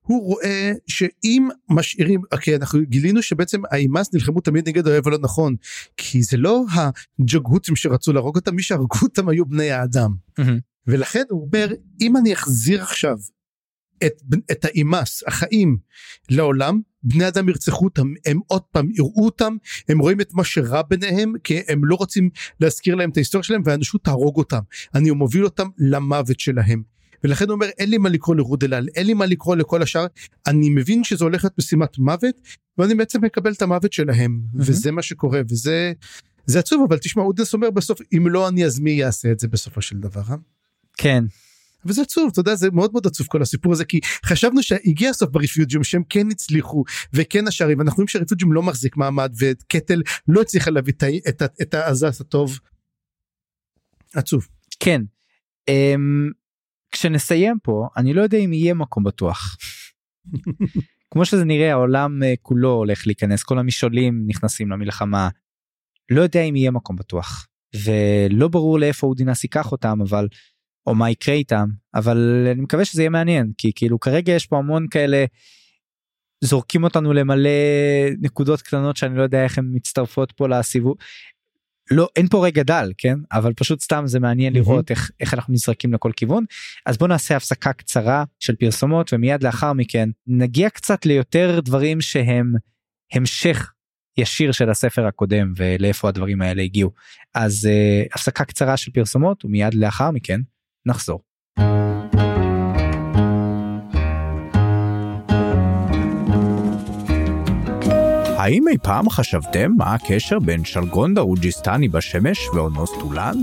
Speaker 2: הוא רואה שאם משאירים אוקיי אנחנו גילינו שבעצם האימאס נלחמו תמיד נגד האוהב הלא נכון כי זה לא הג'וגהותים שרצו להרוג אותם מי שהרגו אותם היו בני האדם mm-hmm. ולכן הוא אומר אם אני אחזיר עכשיו את, את האימאס החיים לעולם בני אדם ירצחו אותם הם עוד פעם יראו אותם הם רואים את מה שרע ביניהם כי הם לא רוצים להזכיר להם את ההיסטוריה שלהם והאנושות תהרוג אותם אני מוביל אותם למוות שלהם ולכן הוא אומר אין לי מה לקרוא לרות אלעל אין לי מה לקרוא לכל השאר אני מבין שזה הולך להיות משימת מוות ואני בעצם מקבל את המוות שלהם mm-hmm. וזה מה שקורה וזה זה עצוב אבל תשמע אודנס אומר בסוף אם לא אני אז מי יעשה את זה בסופו של דבר. אה?
Speaker 1: כן.
Speaker 2: וזה עצוב אתה יודע זה מאוד מאוד עצוב כל הסיפור הזה כי חשבנו שהגיע הסוף ברפיוג'ים שהם כן הצליחו וכן השערים ואנחנו רואים שהרפיוג'ים לא מחזיק מעמד וקטל לא הצליחה להביא את, את, את העזס הטוב. עצוב.
Speaker 1: כן. Um, כשנסיים פה אני לא יודע אם יהיה מקום בטוח. כמו שזה נראה העולם אה, כולו הולך להיכנס כל המשעולים נכנסים למלחמה. לא יודע אם יהיה מקום בטוח ולא ברור לאיפה אודינס ייקח אותם אבל או מה יקרה איתם אבל אני מקווה שזה יהיה מעניין כי כאילו כרגע יש פה המון כאלה זורקים אותנו למלא נקודות קטנות שאני לא יודע איך הן מצטרפות פה לסיבוב. לא אין פה רגע דל כן? אבל פשוט סתם זה מעניין לראות איך איך אנחנו נזרקים לכל כיוון. אז בוא נעשה הפסקה קצרה של פרסומות ומיד לאחר מכן נגיע קצת ליותר דברים שהם המשך ישיר של הספר הקודם ולאיפה הדברים האלה הגיעו. אז uh, הפסקה קצרה של פרסומות ומיד לאחר מכן נחזור.
Speaker 3: האם אי פעם חשבתם מה הקשר בין שלגון דרוג'יסטני בשמש ואונוס טולן?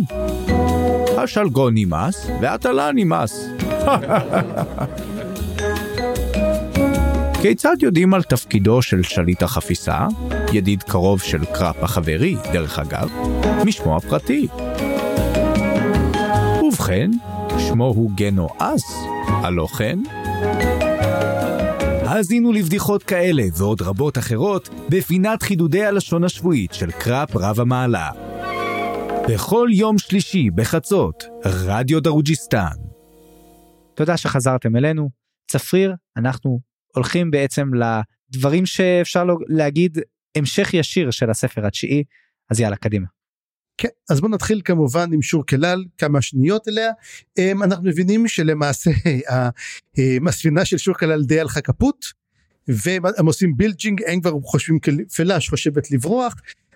Speaker 3: השלגון נמס והטלאן אימאס. כיצד יודעים על תפקידו של שליט החפיסה, ידיד קרוב של קראפ החברי, דרך אגב, משמו הפרטי? ובכן, שמו הוא גנו אס, הלא כן? האזינו לבדיחות כאלה ועוד רבות אחרות בפינת חידודי הלשון השבועית של קראפ רב המעלה. בכל יום שלישי בחצות, רדיו דרוג'יסטן.
Speaker 1: תודה שחזרתם אלינו. צפריר, אנחנו הולכים בעצם לדברים שאפשר להגיד המשך ישיר של הספר התשיעי, אז יאללה, קדימה.
Speaker 2: כן, אז בוא נתחיל כמובן עם שור כלל, כמה שניות אליה. אמ, אנחנו מבינים שלמעשה הספינה של שורק אלאל די הלכה קפוט, והם עושים bilging, הם כבר חושבים, פלאש חושבת לברוח,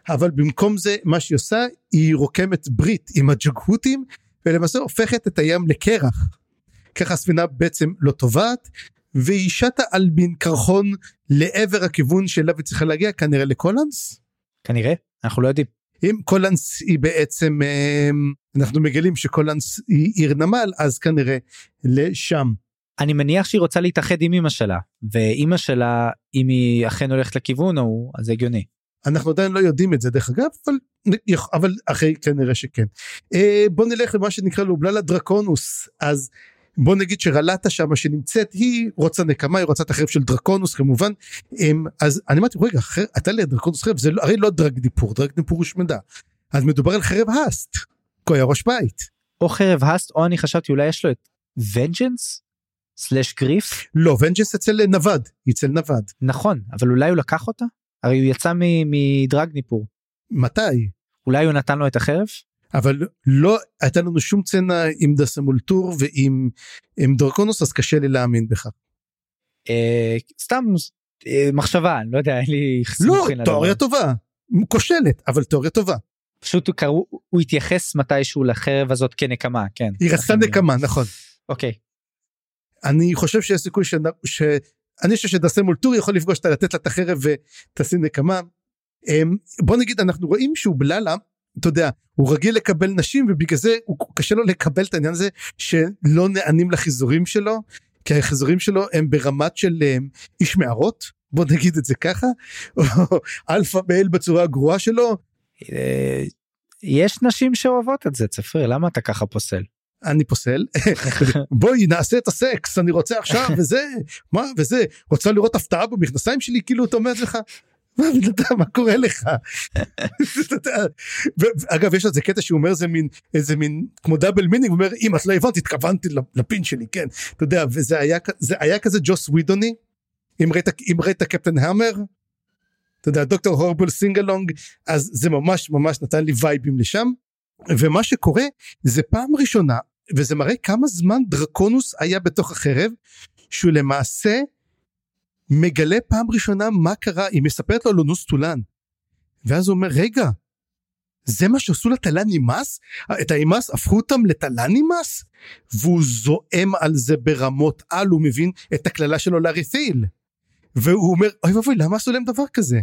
Speaker 2: אבל במקום זה מה שהיא עושה, היא רוקמת ברית עם הג'גהותים, ולמעשה הופכת את הים לקרח. ככה הספינה בעצם לא טובעת, והיא שטה על מין קרחון לעבר הכיוון שאליו היא צריכה להגיע, כנראה לקולנס.
Speaker 1: כנראה, אנחנו לא יודעים.
Speaker 2: אם קולנס היא בעצם אמ, אנחנו מגלים שקולנס היא עיר נמל אז כנראה לשם.
Speaker 1: אני מניח שהיא רוצה להתאחד עם אמא שלה, ואימא שלה, אם היא אכן הולכת לכיוון ההוא, אז זה הגיוני.
Speaker 2: אנחנו עדיין לא יודעים את זה דרך אגב אבל, אבל אחרי כנראה שכן. אה, בוא נלך למה שנקרא לובללה דרקונוס אז בוא נגיד שרלטה שמה שנמצאת היא רוצה נקמה היא רוצה את החרב של דרקונוס כמובן אמ, אז אני אמרתי רגע חר- אתה לדרקונוס חרב זה לא- הרי לא דרג דיפור דרג דיפור הושמדה אז מדובר על חרב האסט. הוא היה ראש בית.
Speaker 1: או חרב האסט, או אני חשבתי אולי יש לו את ונג'נס? סלאש גריף?
Speaker 2: לא ונג'נס אצל נווד אצל נווד.
Speaker 1: נכון, אבל אולי הוא לקח אותה? הרי הוא יצא מ- מדרגניפור.
Speaker 2: מתי?
Speaker 1: אולי הוא נתן לו את החרב?
Speaker 2: אבל לא הייתה לנו שום צנע עם דסמולטור ועם עם דרקונוס אז קשה לי להאמין בכך.
Speaker 1: אה, סתם אה, מחשבה, אני לא יודע, אין לי
Speaker 2: לא. תיאוריה טובה. כושלת, אבל תיאוריה טובה.
Speaker 1: פשוט הוא קראו, הוא התייחס מתישהו לחרב הזאת כנקמה, כן.
Speaker 2: היא רצתה נקמה, נכון.
Speaker 1: אוקיי.
Speaker 2: אני חושב שיש סיכוי ש... ש... אני חושב שדסמולטור יכול לפגוש אותה, לתת לה את החרב ותשים נקמה. אמ, בוא נגיד, אנחנו רואים שהוא בללה, אתה יודע, הוא רגיל לקבל נשים ובגלל זה הוא קשה לו לקבל את העניין הזה שלא נענים לחיזורים שלו, כי החיזורים שלו הם ברמת של אמ, איש מערות, בוא נגיד את זה ככה, או alpha male בצורה הגרועה שלו,
Speaker 1: אה, יש נשים שאוהבות את זה, צפריר, למה אתה ככה פוסל?
Speaker 2: אני פוסל בואי נעשה את הסקס אני רוצה עכשיו וזה מה וזה רוצה לראות הפתעה במכנסיים שלי כאילו אתה אומר לך. מה קורה לך? אגב יש לזה קטע שהוא אומר זה מין איזה מין כמו double meaning הוא אומר אם את לא הבנת התכוונתי לפין שלי כן. אתה יודע וזה היה כזה ג'וס ראית אם ראית Captain Hammer. אתה יודע Doctor Horrible Sing-Along אז זה ממש ממש נתן לי וייבים לשם. ומה שקורה זה פעם ראשונה וזה מראה כמה זמן דרקונוס היה בתוך החרב שהוא למעשה מגלה פעם ראשונה מה קרה היא מספרת לו על אונוס טולן ואז הוא אומר רגע זה מה שעשו לטלן אימאס? את האימאס הפכו אותם לתלן נמאס? והוא זועם על זה ברמות על הוא מבין את הקללה שלו לארית'יל והוא אומר אוי ואבוי למה עשו להם דבר כזה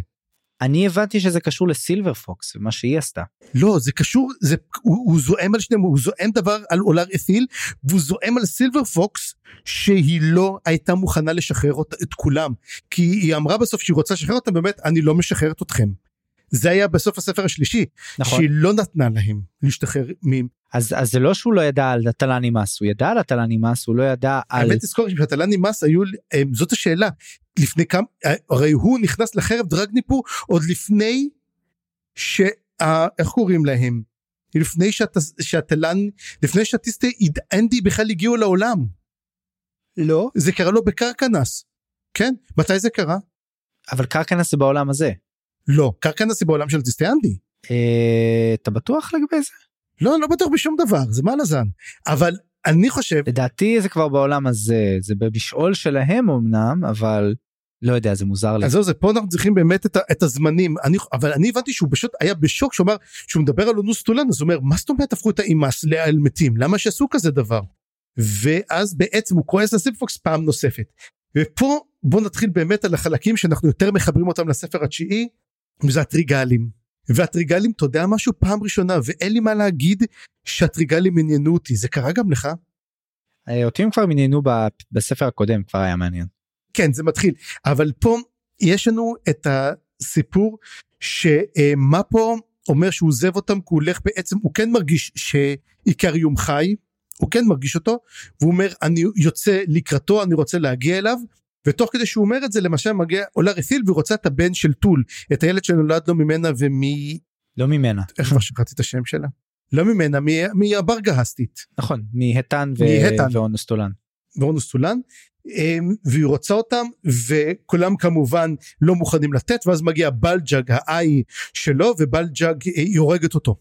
Speaker 1: אני הבנתי שזה קשור לסילבר פוקס ומה שהיא עשתה.
Speaker 2: לא זה קשור זה הוא, הוא זועם על שניהם הוא זועם דבר על אולר אתיל והוא זועם על סילבר פוקס שהיא לא הייתה מוכנה לשחרר אותה, את כולם כי היא אמרה בסוף שהיא רוצה לשחרר אותם באמת אני לא משחררת אתכם. זה היה בסוף הספר השלישי
Speaker 1: נכון.
Speaker 2: שהיא לא נתנה להם להשתחרר מ...
Speaker 1: אז, אז זה לא שהוא לא ידע על הטלני מס, הוא ידע על הטלני מס, הוא לא ידע על...
Speaker 2: האמת תזכור שהטלני מס היו הם, זאת השאלה. לפני כמה הרי הוא נכנס לחרב דרגניפור עוד לפני שה... איך קוראים להם? לפני שהת... שהתלן לפני שהטיסטי אנדי בכלל הגיעו לעולם.
Speaker 1: לא.
Speaker 2: זה קרה לו בקרקנס. כן? מתי זה קרה?
Speaker 1: אבל קרקנס זה בעולם הזה.
Speaker 2: לא קרקנס זה בעולם של טיסטי אנדי.
Speaker 1: אה, אתה בטוח לגבי זה?
Speaker 2: לא לא בטוח בשום דבר זה מה לזן אבל אני חושב
Speaker 1: לדעתי זה כבר בעולם הזה, זה במשעול שלהם אמנם, אבל לא יודע, זה מוזר לי.
Speaker 2: אז זהו זה פה אנחנו צריכים באמת את, את הזמנים אני אבל אני הבנתי שהוא פשוט היה בשוק שהוא אמר שהוא מדבר על אונוס טולן אז הוא אומר מה זאת אומרת הפכו את האימאס לאל מתים למה שעשו כזה דבר. ואז בעצם הוא כועס לסיפפוקס פעם נוספת. ופה בוא נתחיל באמת על החלקים שאנחנו יותר מחברים אותם לספר התשיעי וזה הטריגלים. והטריגלים אתה יודע משהו פעם ראשונה ואין לי מה להגיד שהטריגלים עניינו אותי זה קרה גם לך?
Speaker 1: אה, אותי הם כבר עניינו בספר הקודם, כבר היה מעניין.
Speaker 2: כן זה מתחיל אבל פה יש לנו את הסיפור שמה פה אומר שהוא עוזב אותם כי הוא הולך בעצם הוא כן מרגיש שאיקריום חי הוא כן מרגיש אותו והוא אומר אני יוצא לקראתו אני רוצה להגיע אליו ותוך כדי שהוא אומר את זה למשל מגיע אולר אתיל והיא רוצה את הבן של טול את הילד שנולד לו ממנה ומי
Speaker 1: לא ממנה.
Speaker 2: איך כבר שכחתי את השם שלה לא ממנה מהברגהסטית
Speaker 1: נכון מהטן
Speaker 2: מהטן.
Speaker 1: ואונסטולן.
Speaker 2: ואונוסטולן אמ, והיא רוצה אותם וכולם כמובן לא מוכנים לתת ואז מגיע בלג'אג האי שלו ובלג'אג אה, היא הורגת אותו.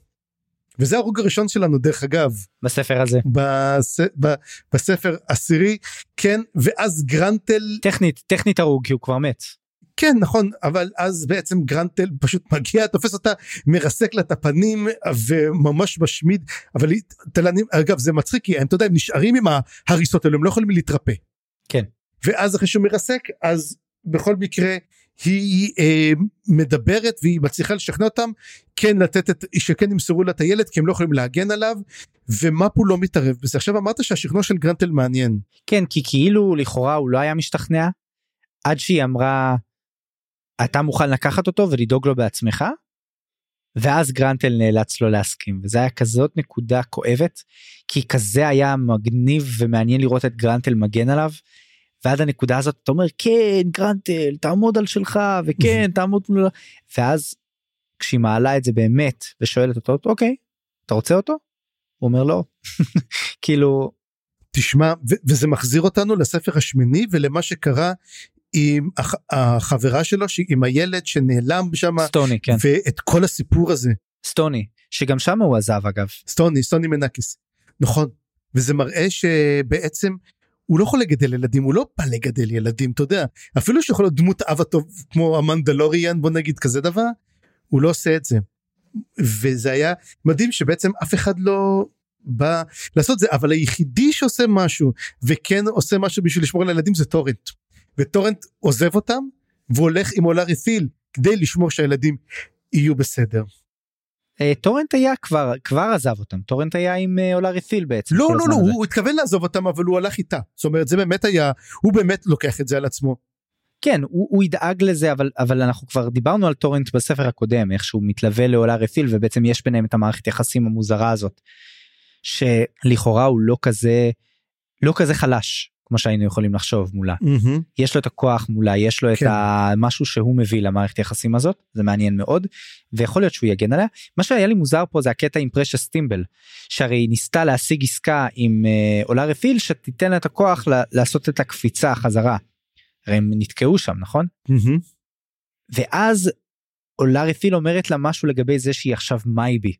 Speaker 2: וזה ההרוג הראשון שלנו דרך אגב
Speaker 1: בספר הזה.
Speaker 2: בס... ב... בספר עשירי כן ואז גרנטל
Speaker 1: טכנית טכנית הרוג כי הוא כבר מת.
Speaker 2: כן נכון אבל אז בעצם גרנטל פשוט מגיע תופס אותה מרסק לה את הפנים וממש משמיד אבל תלנים אגב זה מצחיק כי הם אתה יודע הם נשארים עם ההריסות האלו הם לא יכולים להתרפא.
Speaker 1: כן.
Speaker 2: ואז אחרי שהוא מרסק אז בכל מקרה היא אה, מדברת והיא מצליחה לשכנע אותם כן לתת את שכן ימסרו לה את הילד כי הם לא יכולים להגן עליו ומפו לא מתערב בזה עכשיו אמרת שהשכנוע של גרנטל מעניין
Speaker 1: כן כי כאילו לכאורה הוא לא היה משתכנע עד שהיא אמרה אתה מוכן לקחת אותו ולדאוג לו בעצמך. ואז גרנטל נאלץ לא להסכים וזה היה כזאת נקודה כואבת כי כזה היה מגניב ומעניין לראות את גרנטל מגן עליו. ועד הנקודה הזאת אתה אומר כן גרנטל תעמוד על שלך וכן תעמוד מול ואז כשהיא מעלה את זה באמת ושואלת אותו אוקיי אתה רוצה אותו? הוא אומר לא. כאילו
Speaker 2: תשמע ו- וזה מחזיר אותנו לספר השמיני ולמה שקרה עם הח- החברה שלו עם הילד שנעלם שם
Speaker 1: סטוני כן.
Speaker 2: ואת כל הסיפור הזה.
Speaker 1: סטוני שגם שם הוא עזב אגב.
Speaker 2: סטוני סטוני מנקיס. נכון. וזה מראה שבעצם הוא לא יכול לגדל ילדים הוא לא בא לגדל ילדים אתה יודע אפילו שיכול להיות דמות אב הטוב כמו המנדלוריאן בוא נגיד כזה דבר הוא לא עושה את זה. וזה היה מדהים שבעצם אף אחד לא בא לעשות זה אבל היחידי שעושה משהו וכן עושה משהו בשביל לשמור על הילדים זה טורנט. וטורנט עוזב אותם והולך עם עולה רתיל כדי לשמור שהילדים יהיו בסדר.
Speaker 1: אה, טורנט היה כבר כבר עזב אותם טורנט היה עם אה, אולר אתיל בעצם.
Speaker 2: לא לא לא
Speaker 1: הזה.
Speaker 2: הוא התכוון לעזוב אותם אבל הוא הלך איתה זאת אומרת זה באמת היה הוא באמת לוקח את זה על עצמו.
Speaker 1: כן הוא, הוא ידאג לזה אבל אבל אנחנו כבר דיברנו על טורנט בספר הקודם איך שהוא מתלווה לאולר אתיל ובעצם יש ביניהם את המערכת יחסים המוזרה הזאת. שלכאורה הוא לא כזה לא כזה חלש כמו שהיינו יכולים לחשוב מולה. יש לו את הכוח מולה יש לו את
Speaker 2: כן.
Speaker 1: המשהו שהוא מביא למערכת יחסים הזאת זה מעניין מאוד ויכול להיות שהוא יגן עליה. מה שהיה לי מוזר פה זה הקטע עם פרשס טימבל שהרי היא ניסתה להשיג עסקה עם אה, עולה רפיל שתיתן לה את הכוח ל- לעשות את הקפיצה חזרה. הרי הם נתקעו שם נכון? ואז עולה רפיל אומרת לה משהו לגבי זה שהיא עכשיו מייבי.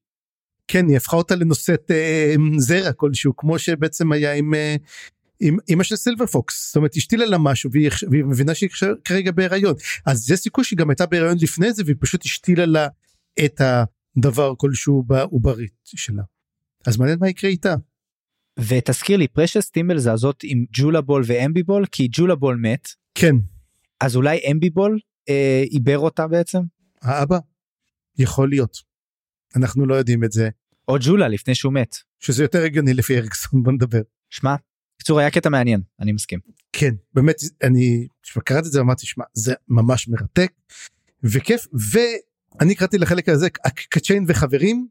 Speaker 2: כן היא הפכה אותה לנושאת אה, זרע כלשהו כמו שבעצם היה עם אה, עם אמא של סילבר פוקס זאת אומרת השתילה לה משהו והיא, והיא מבינה שהיא כרגע בהיריון אז יש סיכוי שהיא גם הייתה בהיריון לפני זה והיא פשוט השתילה לה את הדבר כלשהו בעוברית שלה. אז מעניין מה יקרה איתה.
Speaker 1: ותזכיר לי פרשס טימבל זה הזאת עם ג'ולה בול ואמבי בול כי ג'ולה בול מת
Speaker 2: כן
Speaker 1: אז אולי אמבי בול אה, עיבר אותה בעצם
Speaker 2: האבא יכול להיות. אנחנו לא יודעים את זה
Speaker 1: או ג'ולה לפני שהוא מת.
Speaker 2: שזה יותר הגיוני לפי אריקסון בוא נדבר.
Speaker 1: שמע, בקיצור היה קטע מעניין אני מסכים.
Speaker 2: כן באמת אני כשקראתי את זה אמרתי שמע זה ממש מרתק וכיף ואני קראתי לחלק הזה קצ'יין וחברים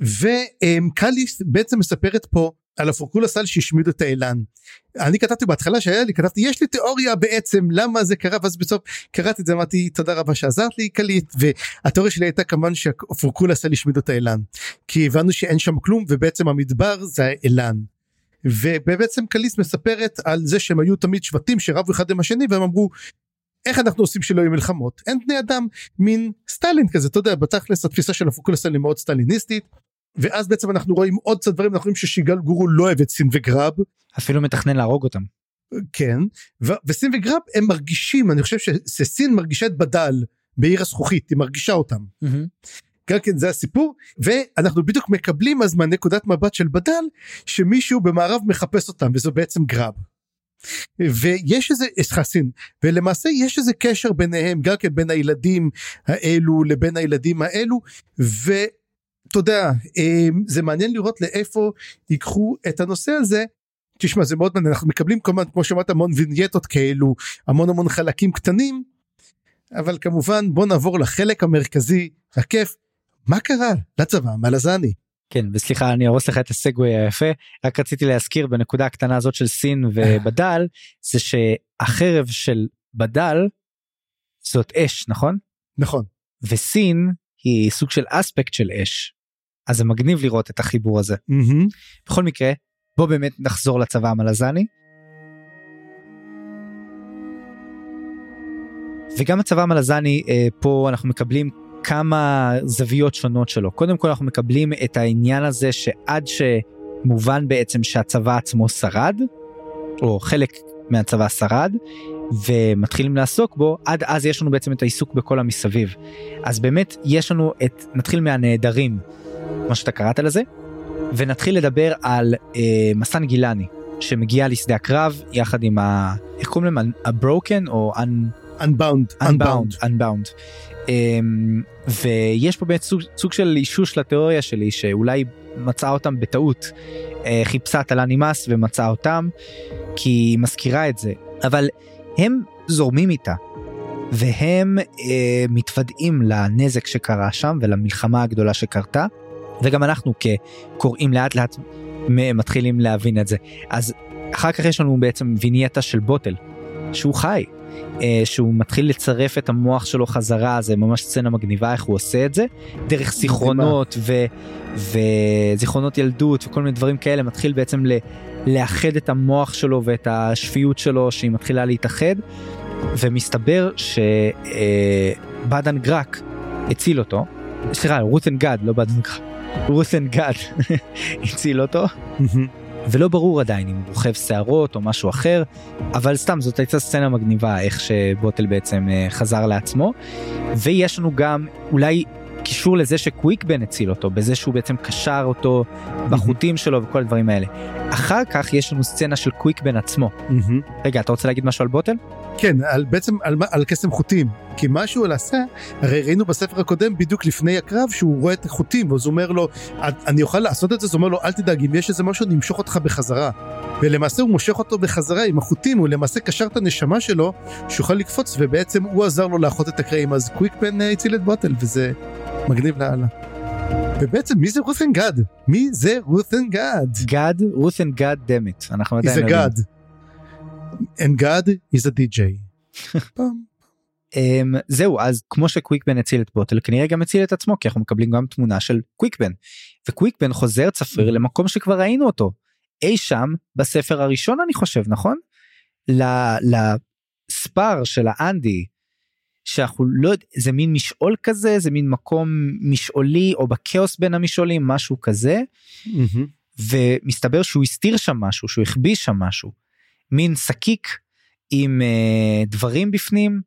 Speaker 2: וקליס בעצם מספרת פה על הפורקולסל שהשמידו את האילן. אני כתבתי בהתחלה שהיה לי כתבתי יש לי תיאוריה בעצם למה זה קרה ואז בסוף קראתי את זה אמרתי תודה רבה שעזרת לי קליט והתיאוריה שלי הייתה כמובן שהפורקולסל השמידו את האילן כי הבנו שאין שם כלום ובעצם המדבר זה האילן. ובעצם קליס מספרת על זה שהם היו תמיד שבטים שרבו אחד עם השני והם אמרו איך אנחנו עושים שלא יהיו מלחמות? אין בני אדם מין סטלין כזה. אתה יודע בתכלס התפיסה של הפוקולסל היא מאוד סטליניסטית ואז בעצם אנחנו רואים עוד קצת דברים אנחנו רואים ששיגל גורו לא אוהב את סין וגרב
Speaker 1: אפילו מתכנן להרוג אותם.
Speaker 2: כן ו- וסין וגרב הם מרגישים אני חושב שסין מרגישה את בדל בעיר הזכוכית היא מרגישה אותם. גם כן זה הסיפור ואנחנו בדיוק מקבלים אז מהנקודת מבט של בדל שמישהו במערב מחפש אותם וזו בעצם גרב. ויש איזה חסין ולמעשה יש איזה קשר ביניהם גם כן בין הילדים האלו לבין הילדים האלו ואתה יודע אה, זה מעניין לראות לאיפה ייקחו את הנושא הזה. תשמע זה מאוד מעניין אנחנו מקבלים כמובן כמו שאמרת המון וינייטות כאלו המון המון חלקים קטנים אבל כמובן בוא נעבור לחלק המרכזי הכיף מה קרה לצבא המלזני.
Speaker 1: כן וסליחה אני ארוס לך את הסגווי היפה רק רציתי להזכיר בנקודה הקטנה הזאת של סין ובדל זה שהחרב של בדל זאת אש נכון
Speaker 2: נכון.
Speaker 1: וסין היא סוג של אספקט של אש. אז זה מגניב לראות את החיבור הזה.
Speaker 2: מהמם.
Speaker 1: בכל מקרה בוא באמת נחזור לצבא המלזני. וגם הצבא המלזני אה, פה אנחנו מקבלים כמה זוויות שונות שלו קודם כל אנחנו מקבלים את העניין הזה שעד שמובן בעצם שהצבא עצמו שרד או חלק מהצבא שרד ומתחילים לעסוק בו עד אז יש לנו בעצם את העיסוק בכל המסביב אז באמת יש לנו את נתחיל מהנעדרים מה שאתה קראת לזה ונתחיל לדבר על אה, מסן גילני שמגיע לשדה הקרב יחד עם ה... איך קוראים להם? ה-broken או un...
Speaker 2: Unbound.
Speaker 1: Unbound, Unbound. Um, ויש פה באמת סוג, סוג של אישוש לתיאוריה שלי שאולי מצאה אותם בטעות uh, חיפשה את הלנימאס ומצאה אותם כי היא מזכירה את זה אבל הם זורמים איתה והם uh, מתוודעים לנזק שקרה שם ולמלחמה הגדולה שקרתה וגם אנחנו כקוראים לאט לאט מתחילים להבין את זה אז אחר כך יש לנו בעצם וינייטה של בוטל שהוא חי אה, שהוא מתחיל לצרף את המוח שלו חזרה זה ממש סצנה מגניבה איך הוא עושה את זה. דרך זיכרונות ו, וזיכרונות ילדות וכל מיני דברים כאלה מתחיל בעצם ל, לאחד את המוח שלו ואת השפיות שלו שהיא מתחילה להתאחד. ומסתבר שבאדן גראק הציל אותו. סליחה רות'ן גד לא באדן גראק רות'ן גד הציל אותו. ולא ברור עדיין אם הוא רוכב שערות או משהו אחר אבל סתם זאת הייתה סצנה מגניבה איך שבוטל בעצם אה, חזר לעצמו ויש לנו גם אולי קישור לזה שקוויקבן הציל אותו בזה שהוא בעצם קשר אותו בחוטים שלו וכל הדברים האלה. אחר כך יש לנו סצנה של קוויקבן עצמו. רגע אתה רוצה להגיד משהו על בוטל?
Speaker 2: כן, על, בעצם על, על קסם חוטים. כי מה שהוא עשה, הרי ראינו בספר הקודם בדיוק לפני הקרב שהוא רואה את החוטים, אז הוא אומר לו, אני אוכל לעשות את זה? אז הוא אומר לו, אל תדאג, אם יש איזה משהו אני אמשוך אותך בחזרה. ולמעשה הוא מושך אותו בחזרה עם החוטים, הוא למעשה קשר את הנשמה שלו, שיוכל לקפוץ, ובעצם הוא עזר לו לאחות את הקרעים, אז קוויקפן אה, הציל את בוטל, וזה מגניב לאללה. ובעצם מי זה רות'ן גד? מי זה רות'ן גד?
Speaker 1: גד רות'ן גד דמית אנחנו עדיין
Speaker 2: a
Speaker 1: לא
Speaker 2: god. And God is a DJ.
Speaker 1: Um, זהו אז כמו שקוויקבן הציל את בוטל כנראה גם הציל את עצמו כי אנחנו מקבלים גם תמונה של קוויקבן וקוויקבן חוזר צפריר למקום שכבר ראינו אותו אי שם בספר הראשון אני חושב נכון? לספר של האנדי שאנחנו לא זה מין משעול כזה זה מין מקום משעולי או בכאוס בין המשעולים משהו כזה
Speaker 2: מהמם.
Speaker 1: ומסתבר שהוא הסתיר שם משהו שהוא החביא שם משהו מין שקיק עם אה, דברים בפנים.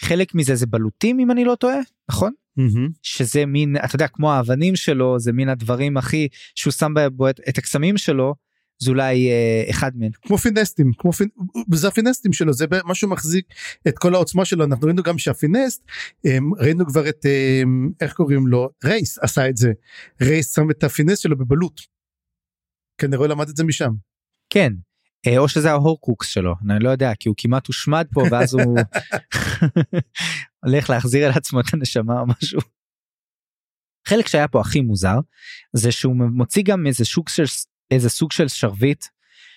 Speaker 1: חלק מזה זה בלוטים אם אני לא טועה נכון?
Speaker 2: מהמם.
Speaker 1: שזה מין אתה יודע כמו האבנים שלו זה מין הדברים הכי שהוא שם בו את, את הקסמים שלו זה אולי אה, אחד מהם.
Speaker 2: כמו פינסטים כמו פינ... זה הפינסטים שלו זה מה שמחזיק את כל העוצמה שלו. אנחנו ראינו גם שהפינסט הם, ראינו כבר את הם, איך קוראים לו? רייס עשה את זה. רייס שם את הפינסט שלו בבלוט. כנראה למד את זה משם.
Speaker 1: כן או שזה ההורקרוקס שלו אני לא יודע כי הוא כמעט הושמד פה ואז הוא הולך להחזיר אל עצמו את הנשמה או משהו. חלק שהיה פה הכי מוזר זה שהוא מוציא גם איזה סוג של איזה סוג של שרביט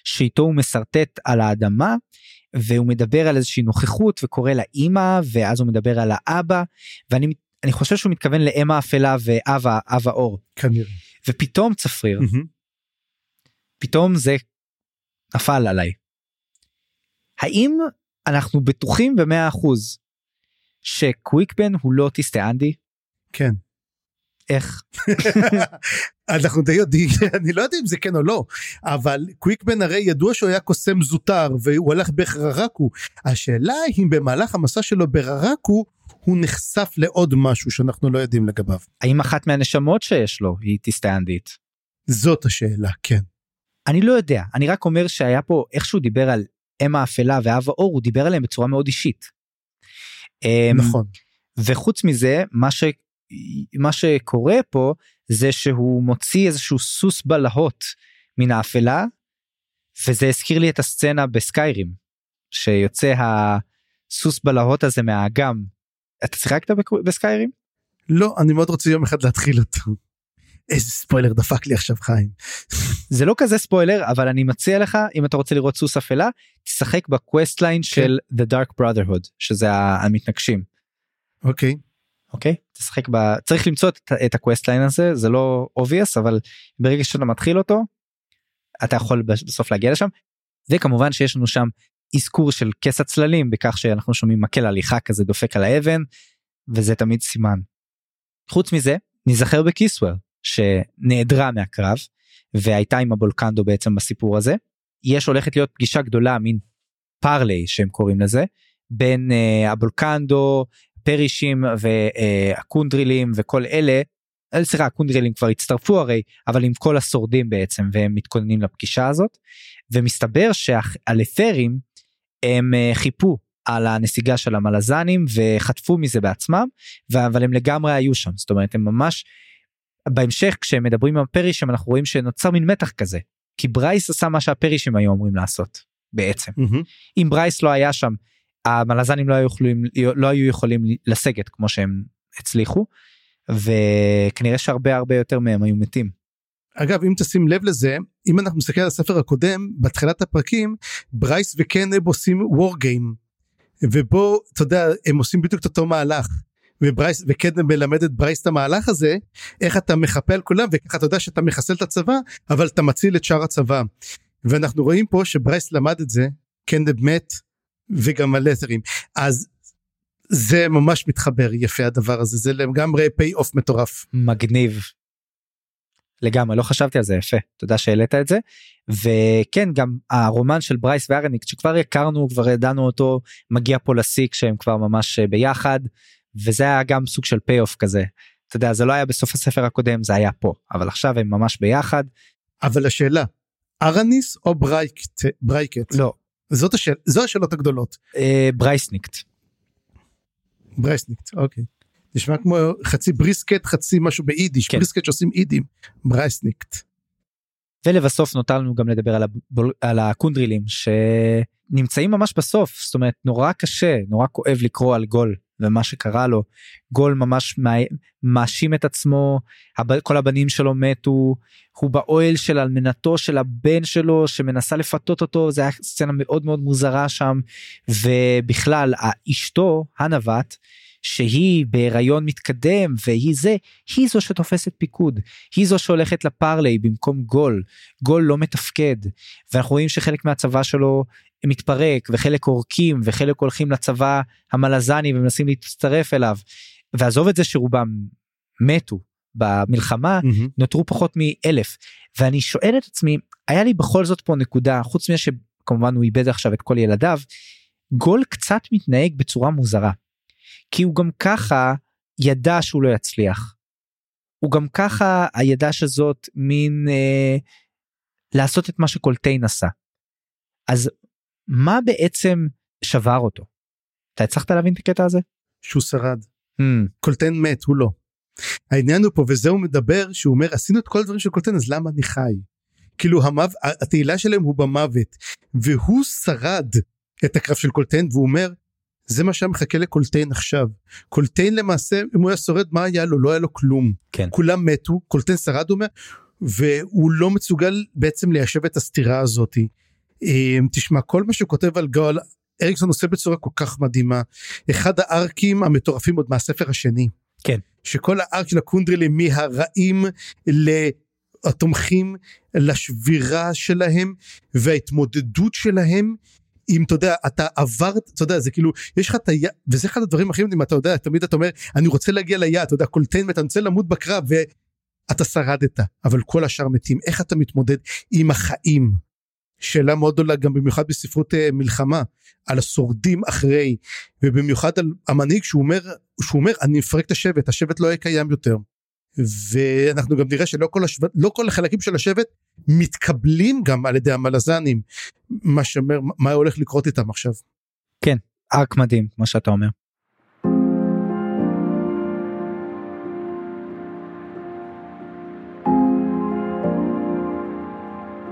Speaker 1: שאיתו הוא משרטט על האדמה והוא מדבר על איזושהי נוכחות וקורא לה אימא ואז הוא מדבר על האבא ואני אני חושב שהוא מתכוון לאם האפלה ואב ה- אב האור
Speaker 2: כנראה.
Speaker 1: ופתאום צפריר
Speaker 2: מהמם.
Speaker 1: פתאום זה נפל עליי. האם אנחנו בטוחים במאה אחוז שקוויקבן הוא לא אוטיסט אנדי?
Speaker 2: כן.
Speaker 1: איך?
Speaker 2: אנחנו די יודעים אני לא יודע אם זה כן או לא אבל קוויקבן הרי ידוע שהוא היה קוסם זוטר והוא הלך בחררקו השאלה אם במהלך המסע שלו בררקו הוא נחשף לעוד משהו שאנחנו לא יודעים לגביו
Speaker 1: האם אחת מהנשמות שיש לו היא אוטיסטאנדית?
Speaker 2: זאת השאלה כן
Speaker 1: אני לא יודע אני רק אומר שהיה פה איך שהוא דיבר על אם האפלה ואב האור הוא דיבר עליהם בצורה מאוד אישית. אמ,
Speaker 2: נכון
Speaker 1: וחוץ מזה מה ש... מה שקורה פה זה שהוא מוציא איזשהו סוס בלהות מן האפלה וזה הזכיר לי את הסצנה בסקיירים שיוצא הסוס בלהות הזה מהאגם. אתה שיחקת בסקיירים?
Speaker 2: לא אני מאוד רוצה יום אחד להתחיל אותו. איזה ספוילר דפק לי עכשיו חיים.
Speaker 1: זה לא כזה ספוילר אבל אני מציע לך אם אתה רוצה לראות סוס אפלה תשחק ב quest line של The Dark Brotherhood שזה המתנגשים.
Speaker 2: אוקיי.
Speaker 1: אוקיי תשחק ב... צריך למצוא את, את ה quest line הזה זה לא obvious אבל ברגע שאתה מתחיל אותו אתה יכול בסוף להגיע לשם וכמובן שיש לנו שם אזכור של כס הצללים בכך שאנחנו שומעים מקל הליכה כזה דופק על האבן וזה תמיד סימן. חוץ מזה נזכר בקיסוור שנעדרה מהקרב והייתה עם הבולקנדו בעצם בסיפור הזה. יש הולכת להיות פגישה גדולה מין פארלי שהם קוראים לזה בין uh, הבולקנדו פרישים והקונדרילים וכל אלה. אה, סליחה הקונדרילים כבר הצטרפו הרי אבל עם כל השורדים בעצם והם מתכוננים לפגישה הזאת ומסתבר שהלת'רים הם uh, חיפו על הנסיגה של המלזנים וחטפו מזה בעצמם אבל הם לגמרי היו שם זאת אומרת הם ממש בהמשך כשהם מדברים עם הפרישים אנחנו רואים שנוצר מין מתח כזה כי ברייס עשה מה שהפרישים היו אמורים לעשות בעצם mm-hmm. אם ברייס לא היה שם המלזנים לא היו יכולים לא היו יכולים לסגת כמו שהם הצליחו וכנראה שהרבה הרבה יותר מהם היו מתים.
Speaker 2: אגב אם תשים לב לזה אם אנחנו מסתכל על הספר הקודם בתחילת הפרקים ברייס וקנב עושים war game ובו אתה יודע הם עושים בדיוק את אותו מהלך וברייס וקנב מלמד את ברייס את המהלך הזה איך אתה מחפה על כולם וככה אתה יודע שאתה מחסל את הצבא אבל אתה מציל את שאר הצבא. ואנחנו רואים פה שברייס למד את זה קנב מת וגם הלת'רים אז זה ממש מתחבר יפה הדבר הזה זה לגמרי payoff מטורף.
Speaker 1: מגניב. לגמרי לא חשבתי על זה יפה. תודה שהעלית את זה. וכן גם הרומן של ברייס וארניק שכבר הכרנו כבר ידענו אותו מגיע פה לשיא כשהם כבר ממש ביחד וזה היה גם סוג של payoff כזה. אתה יודע זה לא היה בסוף הספר הקודם זה היה פה אבל עכשיו הם ממש ביחד.
Speaker 2: אבל השאלה ארניס או ברייקט ברייקט
Speaker 1: לא
Speaker 2: זאת השאל זו השאלות הגדולות
Speaker 1: אה, ברייסניקט.
Speaker 2: ברייסניקט אוקיי. נשמע כמו חצי בריסקט חצי משהו ביידיש כן. בריסקט שעושים אידים ברייסניקט.
Speaker 1: ולבסוף נותר לנו גם לדבר על, הבול, על הקונדרילים שנמצאים ממש בסוף זאת אומרת נורא קשה נורא כואב לקרוא על גול ומה שקרה לו. גול ממש מאשים את עצמו כל הבנים שלו מתו הוא באוהל של אלמנתו של הבן שלו שמנסה לפתות אותו זה היה סצנה מאוד מאוד מוזרה שם. ובכלל אשתו הנווט שהיא בהיריון מתקדם והיא זה היא זו שתופסת פיקוד. היא זו שהולכת לפרלי במקום גול. גול לא מתפקד. ואנחנו רואים שחלק מהצבא שלו מתפרק וחלק עורקים וחלק הולכים לצבא המלזני ומנסים להצטרף אליו. ועזוב את זה שרובם מתו במלחמה mm-hmm. נותרו פחות מאלף. ואני שואל את עצמי היה לי בכל זאת פה נקודה חוץ מזה שכמובן הוא איבד עכשיו את כל ילדיו גול קצת מתנהג בצורה מוזרה כי הוא גם ככה ידע שהוא לא יצליח. הוא גם ככה הידע שזאת מין אה, לעשות את מה שקולטיין עשה. אז מה בעצם שבר אותו? אתה הצלחת להבין את הקטע הזה?
Speaker 2: שהוא שרד. Mm. קולטיין מת הוא לא. העניין הוא פה וזה הוא מדבר שהוא אומר עשינו את כל הדברים של קולטיין אז למה אני חי? כאילו המו... התהילה שלהם הוא במוות והוא שרד את הקרב של קולטיין והוא אומר זה מה שהיה מחכה לקולטיין עכשיו. קולטיין למעשה אם הוא היה שורד מה היה לו לא היה לו כלום.
Speaker 1: כן.
Speaker 2: כולם מתו קולטיין שרד הוא אומר והוא לא מסוגל בעצם ליישב את הסתירה הזאתי. אמ, תשמע כל מה שהוא כותב על גול אריקסון עושה בצורה כל כך מדהימה אחד הארקים המטורפים עוד מהספר השני.
Speaker 1: כן.
Speaker 2: שכל הארק של הקונדרלים מהרעים לתומכים לשבירה שלהם וההתמודדות שלהם אם אתה יודע אתה עברת אתה יודע זה כאילו יש לך את היד וזה אחד הדברים הכי מדהים אתה יודע תמיד אתה אומר אני רוצה להגיע ליד אתה יודע קולטיין ואתה רוצה למות בקרב ואתה שרדת אבל כל השאר מתים איך אתה מתמודד עם החיים שאלה מאוד גדולה גם במיוחד בספרות uh, מלחמה על השורדים אחרי ובמיוחד על המנהיג שהוא אומר שהוא אומר אני מפרק את השבט השבט לא יהיה קיים יותר. ואנחנו גם נראה שלא כל השבט לא כל החלקים של השבט מתקבלים גם על ידי המלזנים מה שאומר מה הולך לקרות איתם עכשיו.
Speaker 1: כן ארק מדהים כמו שאתה אומר.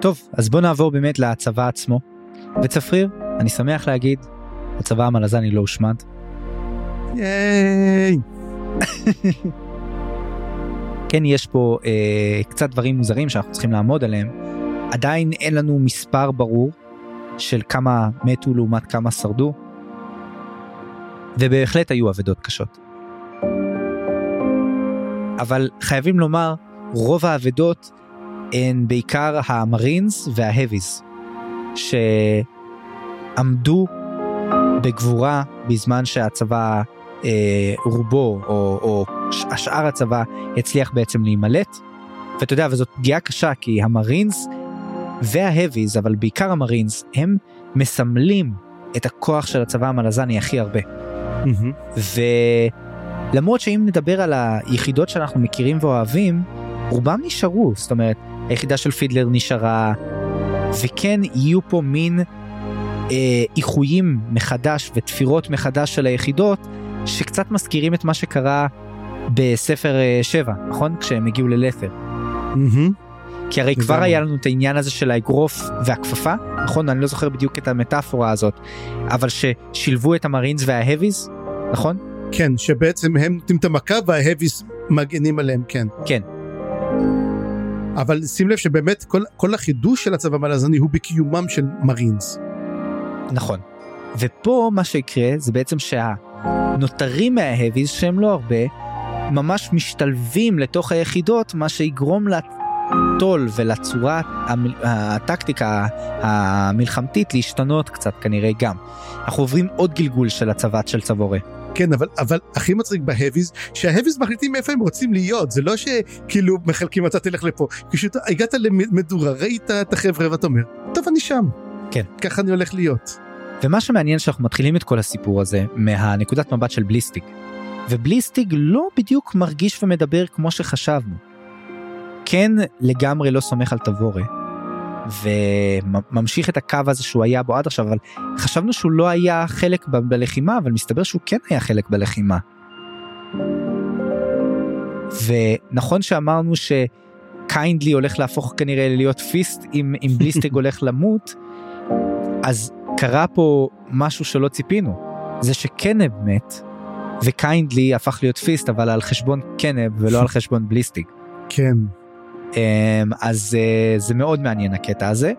Speaker 1: טוב אז בוא נעבור באמת לצבא עצמו וצפריר אני שמח להגיד הצבא המלזני לא הושמד.
Speaker 2: ייי.
Speaker 1: כן יש פה אה, קצת דברים מוזרים שאנחנו צריכים לעמוד עליהם. עדיין אין לנו מספר ברור של כמה מתו לעומת כמה שרדו. ובהחלט היו אבדות קשות. אבל חייבים לומר, רוב האבדות הן בעיקר המרינס וההביז, שעמדו בגבורה בזמן שהצבא אה, רובו או, או השאר הצבא הצליח בעצם להימלט. ואתה יודע וזאת פגיעה קשה כי המרינס וההביז אבל בעיקר המרינס הם מסמלים את הכוח של הצבא המלזני הכי הרבה.
Speaker 2: Mm-hmm.
Speaker 1: ולמרות שאם נדבר על היחידות שאנחנו מכירים ואוהבים רובם נשארו זאת אומרת היחידה של פידלר נשארה וכן יהיו פה מין אה, איחויים מחדש ותפירות מחדש של היחידות שקצת מזכירים את מה שקרה בספר 7 אה, נכון כשהם הגיעו ללת'ר.
Speaker 2: Mm-hmm.
Speaker 1: כי הרי כבר היה לנו את העניין הזה של האגרוף והכפפה נכון אני לא זוכר בדיוק את המטאפורה הזאת אבל ששילבו את המרינס וההביז נכון
Speaker 2: כן שבעצם הם נותנים את המכה וההביס מגנים עליהם כן
Speaker 1: כן
Speaker 2: אבל שים לב שבאמת כל, כל החידוש של הצבא המלזני הוא בקיומם של מרינס.
Speaker 1: נכון. ופה מה שיקרה זה בעצם שהנותרים מההביז שהם לא הרבה ממש משתלבים לתוך היחידות מה שיגרום לטול ולצורה הטקטיקה המלחמתית להשתנות קצת כנראה גם. אנחנו עוברים עוד גלגול של הצבא של צבורה.
Speaker 2: כן אבל אבל הכי מצחיק בהביז שההביז מחליטים איפה הם רוצים להיות זה לא שכאילו מחלקים אתה תלך לפה פשוט הגעת למדורה ראית את החבר'ה ואתה אומר טוב אני שם
Speaker 1: כן
Speaker 2: ככה אני הולך להיות.
Speaker 1: ומה שמעניין שאנחנו מתחילים את כל הסיפור הזה מהנקודת מבט של בליסטיג ובליסטיג לא בדיוק מרגיש ומדבר כמו שחשבנו. כן לגמרי לא סומך על תבורה וממשיך את הקו הזה שהוא היה בו עד עכשיו אבל חשבנו שהוא לא היה חלק ב- בלחימה אבל מסתבר שהוא כן היה חלק בלחימה. ונכון שאמרנו שקיינדלי הולך להפוך כנראה להיות פיסט אם, אם בליסטיג הולך למות אז קרה פה משהו שלא ציפינו זה שקנב מת וקיינדלי הפך להיות פיסט אבל על חשבון קנב ולא על חשבון בליסטיג.
Speaker 2: כן.
Speaker 1: אמ, אז אה, זה מאוד מעניין הקטע הזה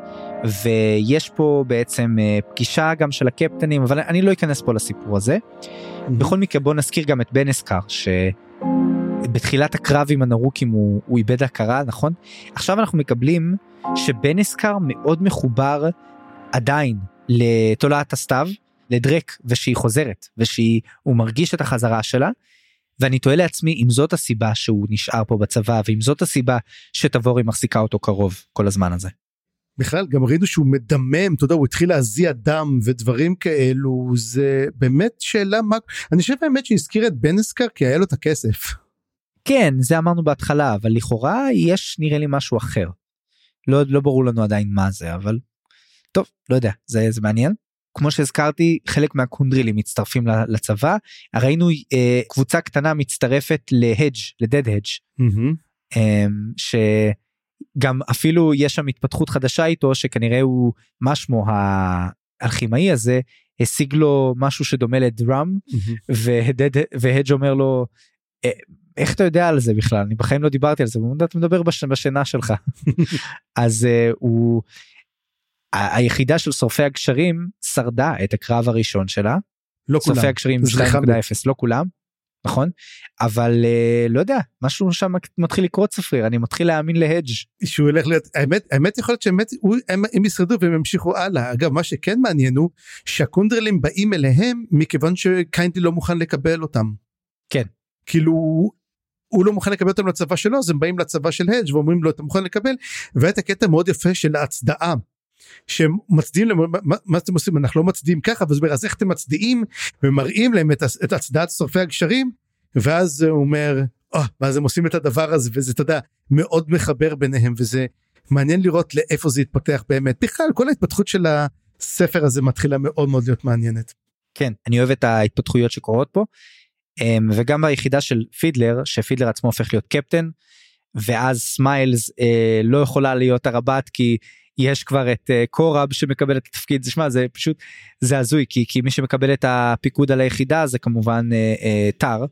Speaker 1: ויש פה בעצם אה, פגישה גם של הקפטנים אבל אני לא אכנס פה לסיפור הזה. Mm-hmm. בכל מקרה בוא נזכיר גם את בן אסקר שבתחילת הקרב עם הנרוקים הוא, הוא איבד הכרה נכון עכשיו אנחנו מקבלים שבן אסקר מאוד מחובר עדיין לתולעת הסתיו לדרק ושהיא חוזרת ושהוא מרגיש את החזרה שלה ואני תוהה לעצמי אם זאת הסיבה שהוא נשאר פה בצבא ואם זאת הסיבה שתבורי מחזיקה אותו קרוב כל הזמן הזה.
Speaker 2: בכלל גם ראינו שהוא מדמם אתה יודע הוא התחיל להזיע דם ודברים כאלו זה באמת שאלה מה אני חושב באמת שהזכיר את בנסקר כי היה לו את הכסף.
Speaker 1: כן זה אמרנו בהתחלה אבל לכאורה יש נראה לי משהו אחר. לא לא ברור לנו עדיין מה זה אבל טוב לא יודע זה זה מעניין. כמו שהזכרתי חלק מהקונדרילים מצטרפים לצבא ראינו אה, קבוצה קטנה מצטרפת להדג' לדד הדג'
Speaker 2: mm-hmm.
Speaker 1: אה, שגם אפילו יש שם התפתחות חדשה איתו שכנראה הוא מה שמו האלכימאי הזה השיג לו משהו שדומה לדראם mm-hmm. והדג' אומר לו אה, איך אתה יודע על זה בכלל אני בחיים לא דיברתי על זה אתה מדבר בשינה שלך אז uh, הוא היחידה של שורפי הגשרים שרדה את הקרב הראשון שלה.
Speaker 2: לא כולם.
Speaker 1: שורפי הגשרים 2.0 לא כולם. נכון אבל uh, לא יודע משהו שם מתחיל לקרות צפריר אני מתחיל להאמין להדג'
Speaker 2: שהוא הולך להיות האמת האמת יכול להיות שבאמת הם, הם ישרדו והם ימשיכו הלאה אגב מה שכן מעניין הוא שהקונדרלים באים אליהם מכיוון שקיינדי לא מוכן לקבל אותם.
Speaker 1: כן.
Speaker 2: כאילו הוא לא מוכן לקבל אותם לצבא שלו אז הם באים לצבא של הדג' ואומרים לו אתה מוכן לקבל ואת הקטע מאוד יפה של ההצדעה שהם מצדיעים להם מה, מה אתם עושים? אנחנו לא מצדיעים ככה ואז אומר אז איך אתם מצדיעים ומראים להם את, את הצדעת שורפי הגשרים? ואז הוא אומר oh, ואז הם עושים את הדבר הזה וזה אתה יודע מאוד מחבר ביניהם וזה מעניין לראות לאיפה זה יתפתח באמת. בכלל כל ההתפתחות של הספר הזה מתחילה מאוד מאוד להיות מעניינת.
Speaker 1: כן אני אוהב את ההתפתחויות שקורות פה. אמ, וגם ביחידה של פידלר שפידלר עצמו הופך להיות קפטן ואז סמיילס אה, לא יכולה להיות הרב"ט כי יש כבר את uh, קורב שמקבל את התפקיד זה שמע זה פשוט זה הזוי כי כי מי שמקבל את הפיקוד על היחידה זה כמובן uh, uh, טר.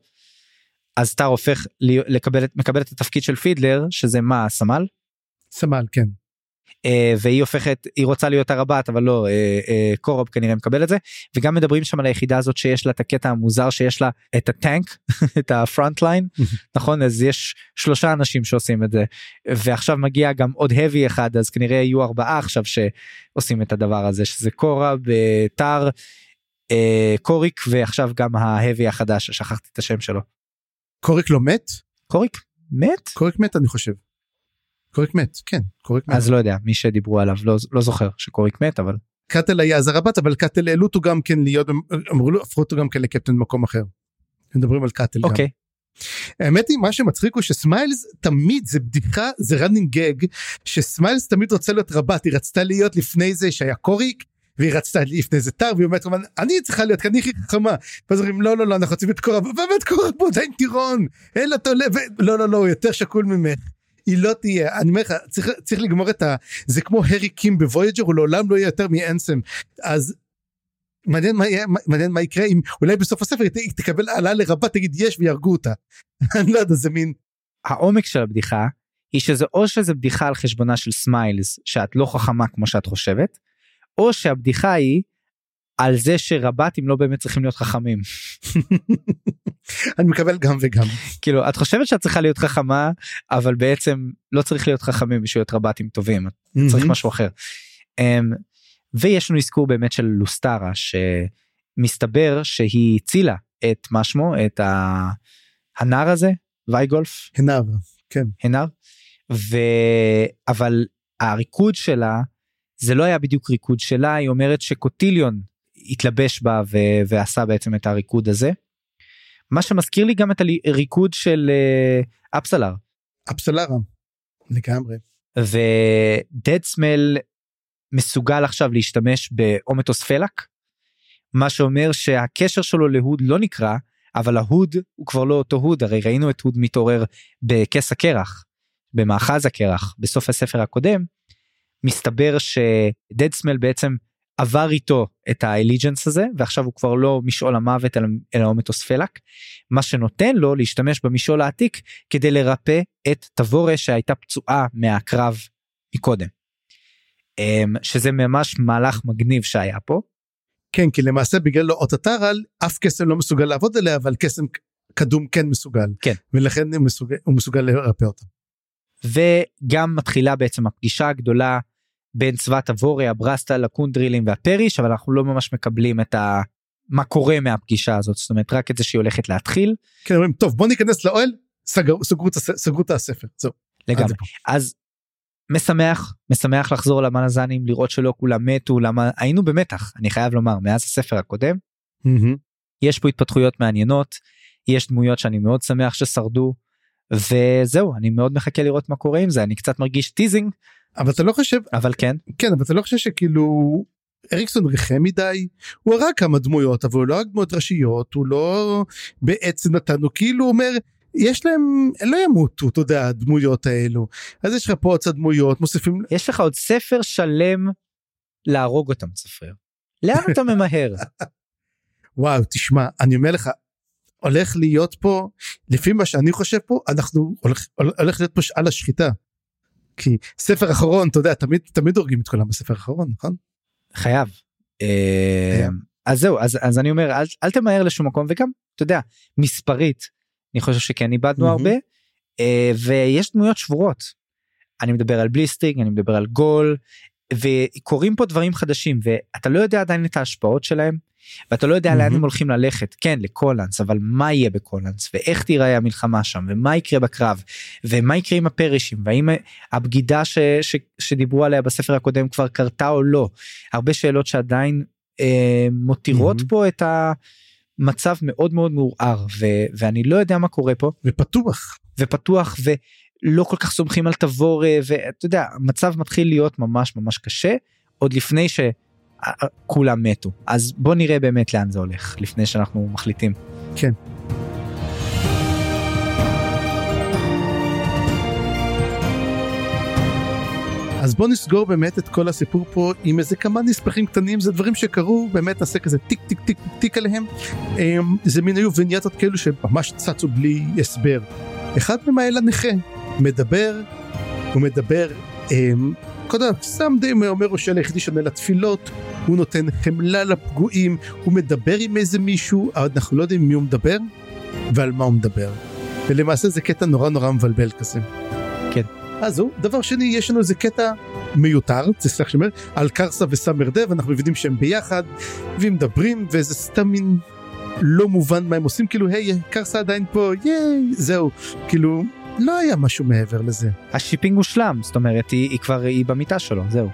Speaker 1: אז טאר הופך לקבל את- מקבל את התפקיד של פידלר שזה מה סמל
Speaker 2: סמל כן.
Speaker 1: אה, והיא הופכת היא רוצה להיות הרב"ט אבל לא אה, אה, קורוב כנראה מקבל את זה. וגם מדברים שם על היחידה הזאת שיש לה את הקטע המוזר שיש לה את הטנק את הפרונט ליין נכון? אז יש שלושה אנשים שעושים את זה. ועכשיו מגיע גם עוד heavy אחד אז כנראה יהיו ארבעה עכשיו שעושים את הדבר הזה שזה קורב טאר אה, קוריק ועכשיו גם ההאבי החדש שכחתי את השם שלו.
Speaker 2: קוריק לא מת?
Speaker 1: קוריק מת?
Speaker 2: קוריק מת אני חושב. קוריק מת כן קוריק מת.
Speaker 1: אז לא יודע מי שדיברו עליו לא לא זוכר שקוריק מת אבל
Speaker 2: קאטל היה אז הרב"ט אבל קאטל העלו אותו גם כן להיות אמרו לו הפכו אותו גם כן לקפטן במקום אחר. מדברים על קאטל גם.
Speaker 1: אוקיי
Speaker 2: האמת היא מה שמצחיק הוא שסמיילס תמיד זה בדיחה זה running gag שסמיילס תמיד רוצה להיות רבת היא רצתה להיות לפני זה שהיה קוריק והיא רצתה לפני זה טר והיא אומרת "אבל אני צריכה להיות אני הכי חכמה ואז אומרים לא לא לא אנחנו רוצים את קורב באמת קורב פה עדיין טירון אין לה תולה לא לא לא הוא יותר שקול ממך. היא לא תהיה אני אומר לך צריך צריך לגמור את ה... זה כמו הארי קים בוויג'ר הוא לעולם לא יהיה יותר מאנסם אז. מעניין מה יהיה מעניין מה יקרה אם אולי בסוף הספר היא תקבל העלאה לרב"ט תגיד יש ויהרגו אותה. אני לא יודע זה מין
Speaker 1: העומק של הבדיחה היא שזה או שזה בדיחה על חשבונה של סמיילס שאת לא חכמה כמו שאת חושבת או שהבדיחה היא על זה שרב"טים לא באמת צריכים להיות חכמים
Speaker 2: אני מקבל גם וגם.
Speaker 1: כאילו את חושבת שאת צריכה להיות חכמה אבל בעצם לא צריך להיות חכמים בשביל להיות רב"טים טובים צריך משהו אחר. Um, ויש לנו אזכור באמת של לוסטרה שמסתבר שהיא הצילה את מה שמו את ה... הנער הזה וייגולף
Speaker 2: הנער כן
Speaker 1: הנער ו... אבל הריקוד שלה זה לא היה בדיוק ריקוד שלה היא אומרת שקוטיליון התלבש בה ו... ועשה בעצם את הריקוד הזה. מה שמזכיר לי גם את הריקוד של אה, אפסלר
Speaker 2: אפסלרה. לגמרי.
Speaker 1: ודד סמל מסוגל עכשיו להשתמש באומטוס פלק מה שאומר שהקשר שלו להוד לא נקרא אבל ההוד הוא כבר לא אותו הוד הרי ראינו את הוד מתעורר בכס הקרח במאחז הקרח בסוף הספר הקודם מסתבר שדד סמל בעצם עבר איתו את האליג'נס הזה ועכשיו הוא כבר לא משעול המוות אלא, אומטוס פלק מה שנותן לו להשתמש במשעול העתיק כדי לרפא את תבורה שהייתה פצועה מהקרב מקודם. אמ, שזה ממש מהלך מגניב שהיה פה.
Speaker 2: כן כי למעשה בגלל לא אות הטרל אף קסם לא מסוגל לעבוד עליה אבל קסם קדום כן מסוגל.
Speaker 1: כן.
Speaker 2: ולכן הוא מסוגל, הוא מסוגל לרפא אותה.
Speaker 1: וגם מתחילה בעצם הפגישה הגדולה בין צבא תבורה, הברסטה, לקונדרילים והפריש, אבל אנחנו לא ממש מקבלים את ה... מה קורה מהפגישה הזאת, זאת אומרת רק את זה שהיא הולכת להתחיל
Speaker 2: כן אומרים טוב בוא ניכנס לאוהל סגרו סגרו סגרו את הספר זהו.
Speaker 1: לגמרי. אז משמח, משמח לחזור למלזנים, לראות שלא כולם מתו, למה היינו במתח, אני חייב לומר, מאז הספר הקודם.
Speaker 2: מהמם.
Speaker 1: יש פה התפתחויות מעניינות, יש דמויות שאני מאוד שמח ששרדו, וזהו, אני מאוד מחכה לראות מה קורה עם זה, אני קצת מרגיש teasing,
Speaker 2: אבל אתה לא חושב
Speaker 1: אבל כן,
Speaker 2: כן אבל אתה לא חושב שכאילו אריקסון ריחם מדי הוא הרג כמה דמויות אבל הוא לא הרג דמויות ראשיות הוא לא בעצם נתנו כאילו הוא אומר יש להם הם לא ימותו אתה יודע הדמויות האלו אז יש לך פה עוד דמויות מוסיפים
Speaker 1: יש לך עוד ספר שלם להרוג אותם צפריר. לאן אתה ממהר?
Speaker 2: וואו תשמע אני אומר לך הולך להיות פה לפי מה שאני חושב פה אנחנו הולך, הולך להיות פה על השחיטה. כי ספר אחרון אתה יודע תמיד תמיד הורגים את כולם בספר האחרון נכון?
Speaker 1: חייב. אה,
Speaker 2: חייב.
Speaker 1: אז זהו, אז, אז אני אומר, אל, אל תמהר לשום מקום, וגם, אתה יודע, מספרית, אני חושב שכן איבדנו
Speaker 2: מהמם.
Speaker 1: הרבה, אה, ויש דמויות שבורות. אני מדבר על בליסטינג, אני מדבר על גול, וקורים פה דברים חדשים, ואתה לא יודע עדיין את ההשפעות שלהם, ואתה לא יודע לאן
Speaker 2: מהמם.
Speaker 1: הם הולכים ללכת, כן, לקולנס, אבל מה יהיה בקולנס, ואיך תיראה המלחמה שם, ומה יקרה בקרב, ומה יקרה עם הפרישים, והאם הבגידה ש, ש, שדיברו עליה בספר הקודם כבר קרתה או לא. הרבה שאלות שעדיין אה, מותירות
Speaker 2: מהמם.
Speaker 1: פה את המצב מאוד מאוד מעורער, ו- ואני לא יודע מה קורה פה,
Speaker 2: ופתוח.
Speaker 1: ופתוח, ולא כל כך סומכים על תבורה, ואתה יודע, המצב מתחיל להיות ממש ממש קשה, עוד לפני שכולם מתו. אז בוא נראה באמת לאן זה הולך, לפני שאנחנו מחליטים.
Speaker 2: כן. אז בוא נסגור באמת את כל הסיפור פה עם איזה כמה נספחים קטנים זה דברים שקרו באמת נעשה כזה טיק טיק טיק טיק עליהם אמ, זה מין היו וינייטות כאלו שממש צצו בלי הסבר. אחד מהם היה מדבר הוא מדבר קודם סתם די אומר הוא של היחידי שעונה לתפילות הוא נותן חמלה לפגועים הוא מדבר עם איזה מישהו אנחנו לא יודעים מי הוא מדבר ועל מה הוא מדבר. ולמעשה זה קטע נורא נורא מבלבל כזה.
Speaker 1: כן.
Speaker 2: אז זהו, דבר שני יש לנו איזה קטע מיותר, סלח שאומר, על קרסה וסאמר דב, אנחנו מבינים שהם ביחד, והם מדברים, וזה סתם מין לא מובן מה הם עושים, כאילו היי, קרסה עדיין פה, ייי, זהו, כאילו, לא היה משהו מעבר לזה.
Speaker 1: ה shipping הושלם, זאת אומרת, היא, היא כבר, היא במיטה שלו, זהו.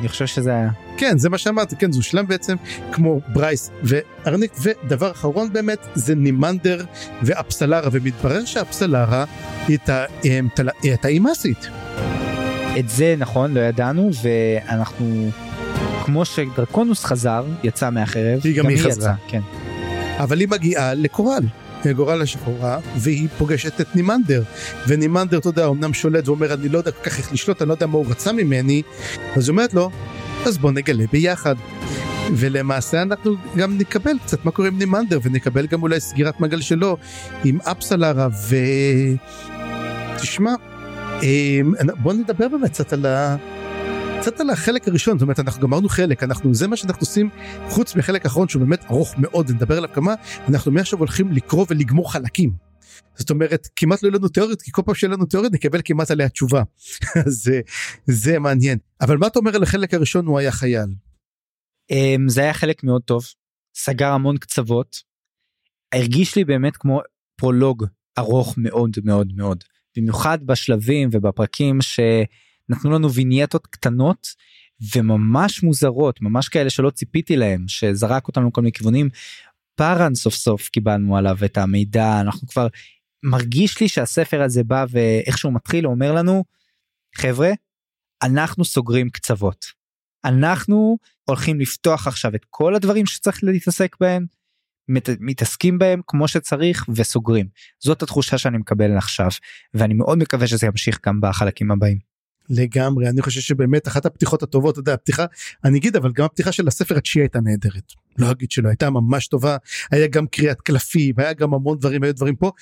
Speaker 1: אני חושב שזה היה...
Speaker 2: כן, זה מה שאמרתי, כן, זה הושלם בעצם, כמו ברייס וארניק, ודבר אחרון באמת, זה נימנדר ואפסלרה, ומתברר שאפסלרה היא את האימאסית.
Speaker 1: את זה נכון לא ידענו ואנחנו כמו שדרקונוס חזר יצא מהחרב
Speaker 2: היא גם היא חזרה.
Speaker 1: יצאה, כן.
Speaker 2: אבל היא מגיעה לקורל. גורל השחורה והיא פוגשת את נימנדר ונימנדר אתה יודע אמנם שולט ואומר אני לא יודע כל כך איך לשלוט אני לא יודע מה הוא רצה ממני אז היא אומרת לו אז בוא נגלה ביחד. ולמעשה אנחנו גם נקבל קצת מה קורה עם נימנדר ונקבל גם אולי סגירת מעגל שלו עם אפסלרה ו... תשמע אמ, בוא נדבר באמת קצת על ה... קצת על החלק הראשון, זאת אומרת אנחנו גמרנו חלק, אנחנו זה מה שאנחנו עושים חוץ מחלק האחרון שהוא באמת ארוך מאוד, נדבר עליו כמה, אנחנו מעכשיו הולכים לקרוא ולגמור חלקים. זאת אומרת כמעט לא יהיו לנו תיאוריות כי כל פעם שיהיה לנו תיאוריות נקבל כמעט עליה תשובה. זה, זה מעניין. אבל מה אתה אומר על החלק הראשון הוא היה חייל?
Speaker 1: אמ, זה היה חלק מאוד טוב, סגר המון קצוות, הרגיש לי באמת כמו פרולוג ארוך מאוד מאוד מאוד. במיוחד בשלבים ובפרקים שנתנו לנו וינייטות קטנות וממש מוזרות ממש כאלה שלא ציפיתי להם שזרק אותנו לכל מיני כיוונים. פארן סוף סוף קיבלנו עליו את המידע אנחנו כבר מרגיש לי שהספר הזה בא ואיך שהוא מתחיל הוא אומר לנו חבר'ה אנחנו סוגרים קצוות אנחנו הולכים לפתוח עכשיו את כל הדברים שצריך להתעסק בהם מת, מתעסקים בהם כמו שצריך וסוגרים זאת התחושה שאני מקבל עכשיו ואני מאוד מקווה שזה ימשיך גם בחלקים הבאים.
Speaker 2: לגמרי אני חושב שבאמת אחת הפתיחות הטובות אתה יודע הפתיחה אני אגיד אבל גם הפתיחה של הספר התשיעי הייתה נהדרת. לא אגיד שלא הייתה ממש טובה היה גם קריאת קלפים היה גם המון דברים היו דברים פה.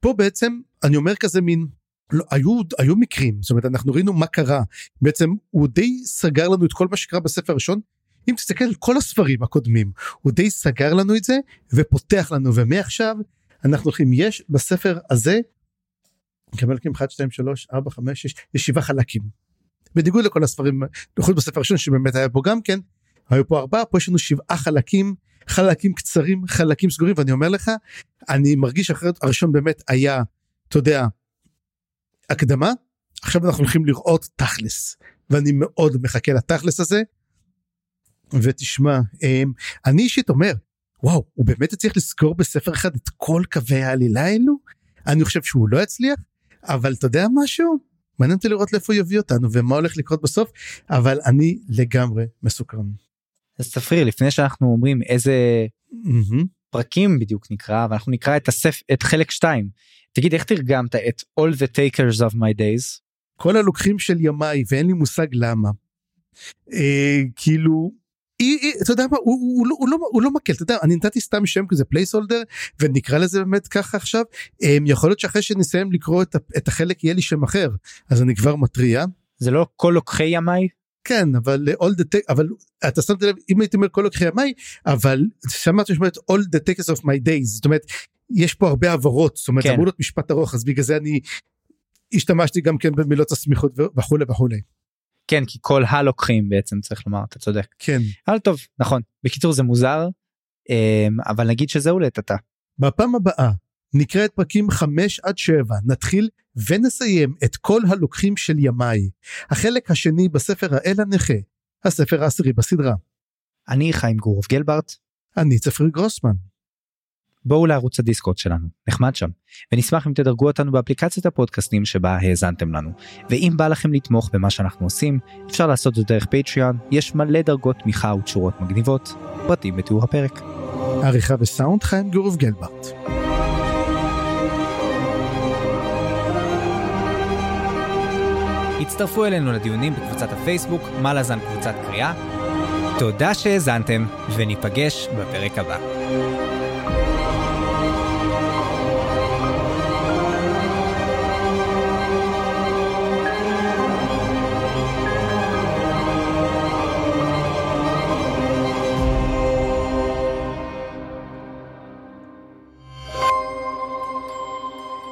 Speaker 2: פה בעצם אני אומר כזה מין לא, היו היו מקרים זאת אומרת אנחנו ראינו מה קרה. בעצם הוא די סגר לנו את כל מה שקרה בספר הראשון. אם תסתכל על כל הספרים הקודמים הוא די סגר לנו את זה ופותח לנו ומעכשיו אנחנו הולכים יש בספר הזה. חלקים 1 2 3 4 5 6 יש שבעה חלקים. בניגוד לכל הספרים בייחוד בספר הראשון שבאמת היה פה גם כן היו פה ארבעה פה יש לנו שבעה חלקים חלקים קצרים חלקים סגורים ואני אומר לך אני מרגיש אחרת הראשון באמת היה אתה יודע הקדמה עכשיו אנחנו הולכים לראות תכלס ואני מאוד מחכה לתכלס הזה ותשמע אמ, אני אישית אומר וואו הוא באמת הצליח לזכור בספר אחד את כל קווי העלילה האלו אני חושב שהוא לא יצליח אבל אתה יודע משהו מעניין אותי לראות לאיפה הוא יביא אותנו ומה הולך לקרות בסוף אבל אני לגמרי מסוקרן.
Speaker 1: אז תפריע לפני שאנחנו אומרים איזה mm-hmm. פרקים בדיוק נקרא ואנחנו נקרא את הסף את חלק 2 תגיד איך תרגמת את all the takers of my days
Speaker 2: כל הלוקחים של ימיי ואין לי מושג למה. אה, כאילו אתה יודע מה הוא, הוא, הוא, הוא, לא, הוא לא מקל אתה יודע אני נתתי סתם שם כזה placeholder ונקרא לזה באמת ככה עכשיו um, יכול להיות שאחרי שנסיים לקרוא את, את החלק יהיה לי שם אחר אז אני כבר מתריע.
Speaker 1: זה לא כל לוקחי ימיי?
Speaker 2: כן אבל all the take אבל אתה שמת לב אם הייתי אומר כל לוקחי ימיי אבל שמעת שאומרת all the takers of my days זאת אומרת יש פה הרבה עברות זאת אומרת כן. אמור להיות משפט ארוך אז בגלל זה אני השתמשתי גם כן במילות הסמיכות וכולי וכולי.
Speaker 1: כן כי כל הלוקחים בעצם צריך לומר אתה צודק
Speaker 2: כן
Speaker 1: אבל טוב נכון בקיצור זה מוזר אמ, אבל נגיד שזהו לטאטה.
Speaker 2: בפעם הבאה נקרא את פרקים 5 עד 7 נתחיל ונסיים את כל הלוקחים של ימיי החלק השני בספר האל הנכה הספר העשירי בסדרה.
Speaker 1: אני חיים גורוב גלברט.
Speaker 2: אני צפרי גרוסמן.
Speaker 1: בואו לערוץ הדיסקורד שלנו, נחמד שם, ונשמח אם תדרגו אותנו באפליקציית הפודקאסטים שבה האזנתם לנו. ואם בא לכם לתמוך במה שאנחנו עושים, אפשר לעשות זאת דרך פטריון, יש מלא דרגות תמיכה ותשורות מגניבות, פרטים בתיאור הפרק.
Speaker 2: עריכה וסאונד חיים גורוב גלברט.
Speaker 1: הצטרפו אלינו לדיונים בקבוצת הפייסבוק, מה לזן קבוצת קריאה. תודה שהאזנתם, וניפגש בפרק הבא.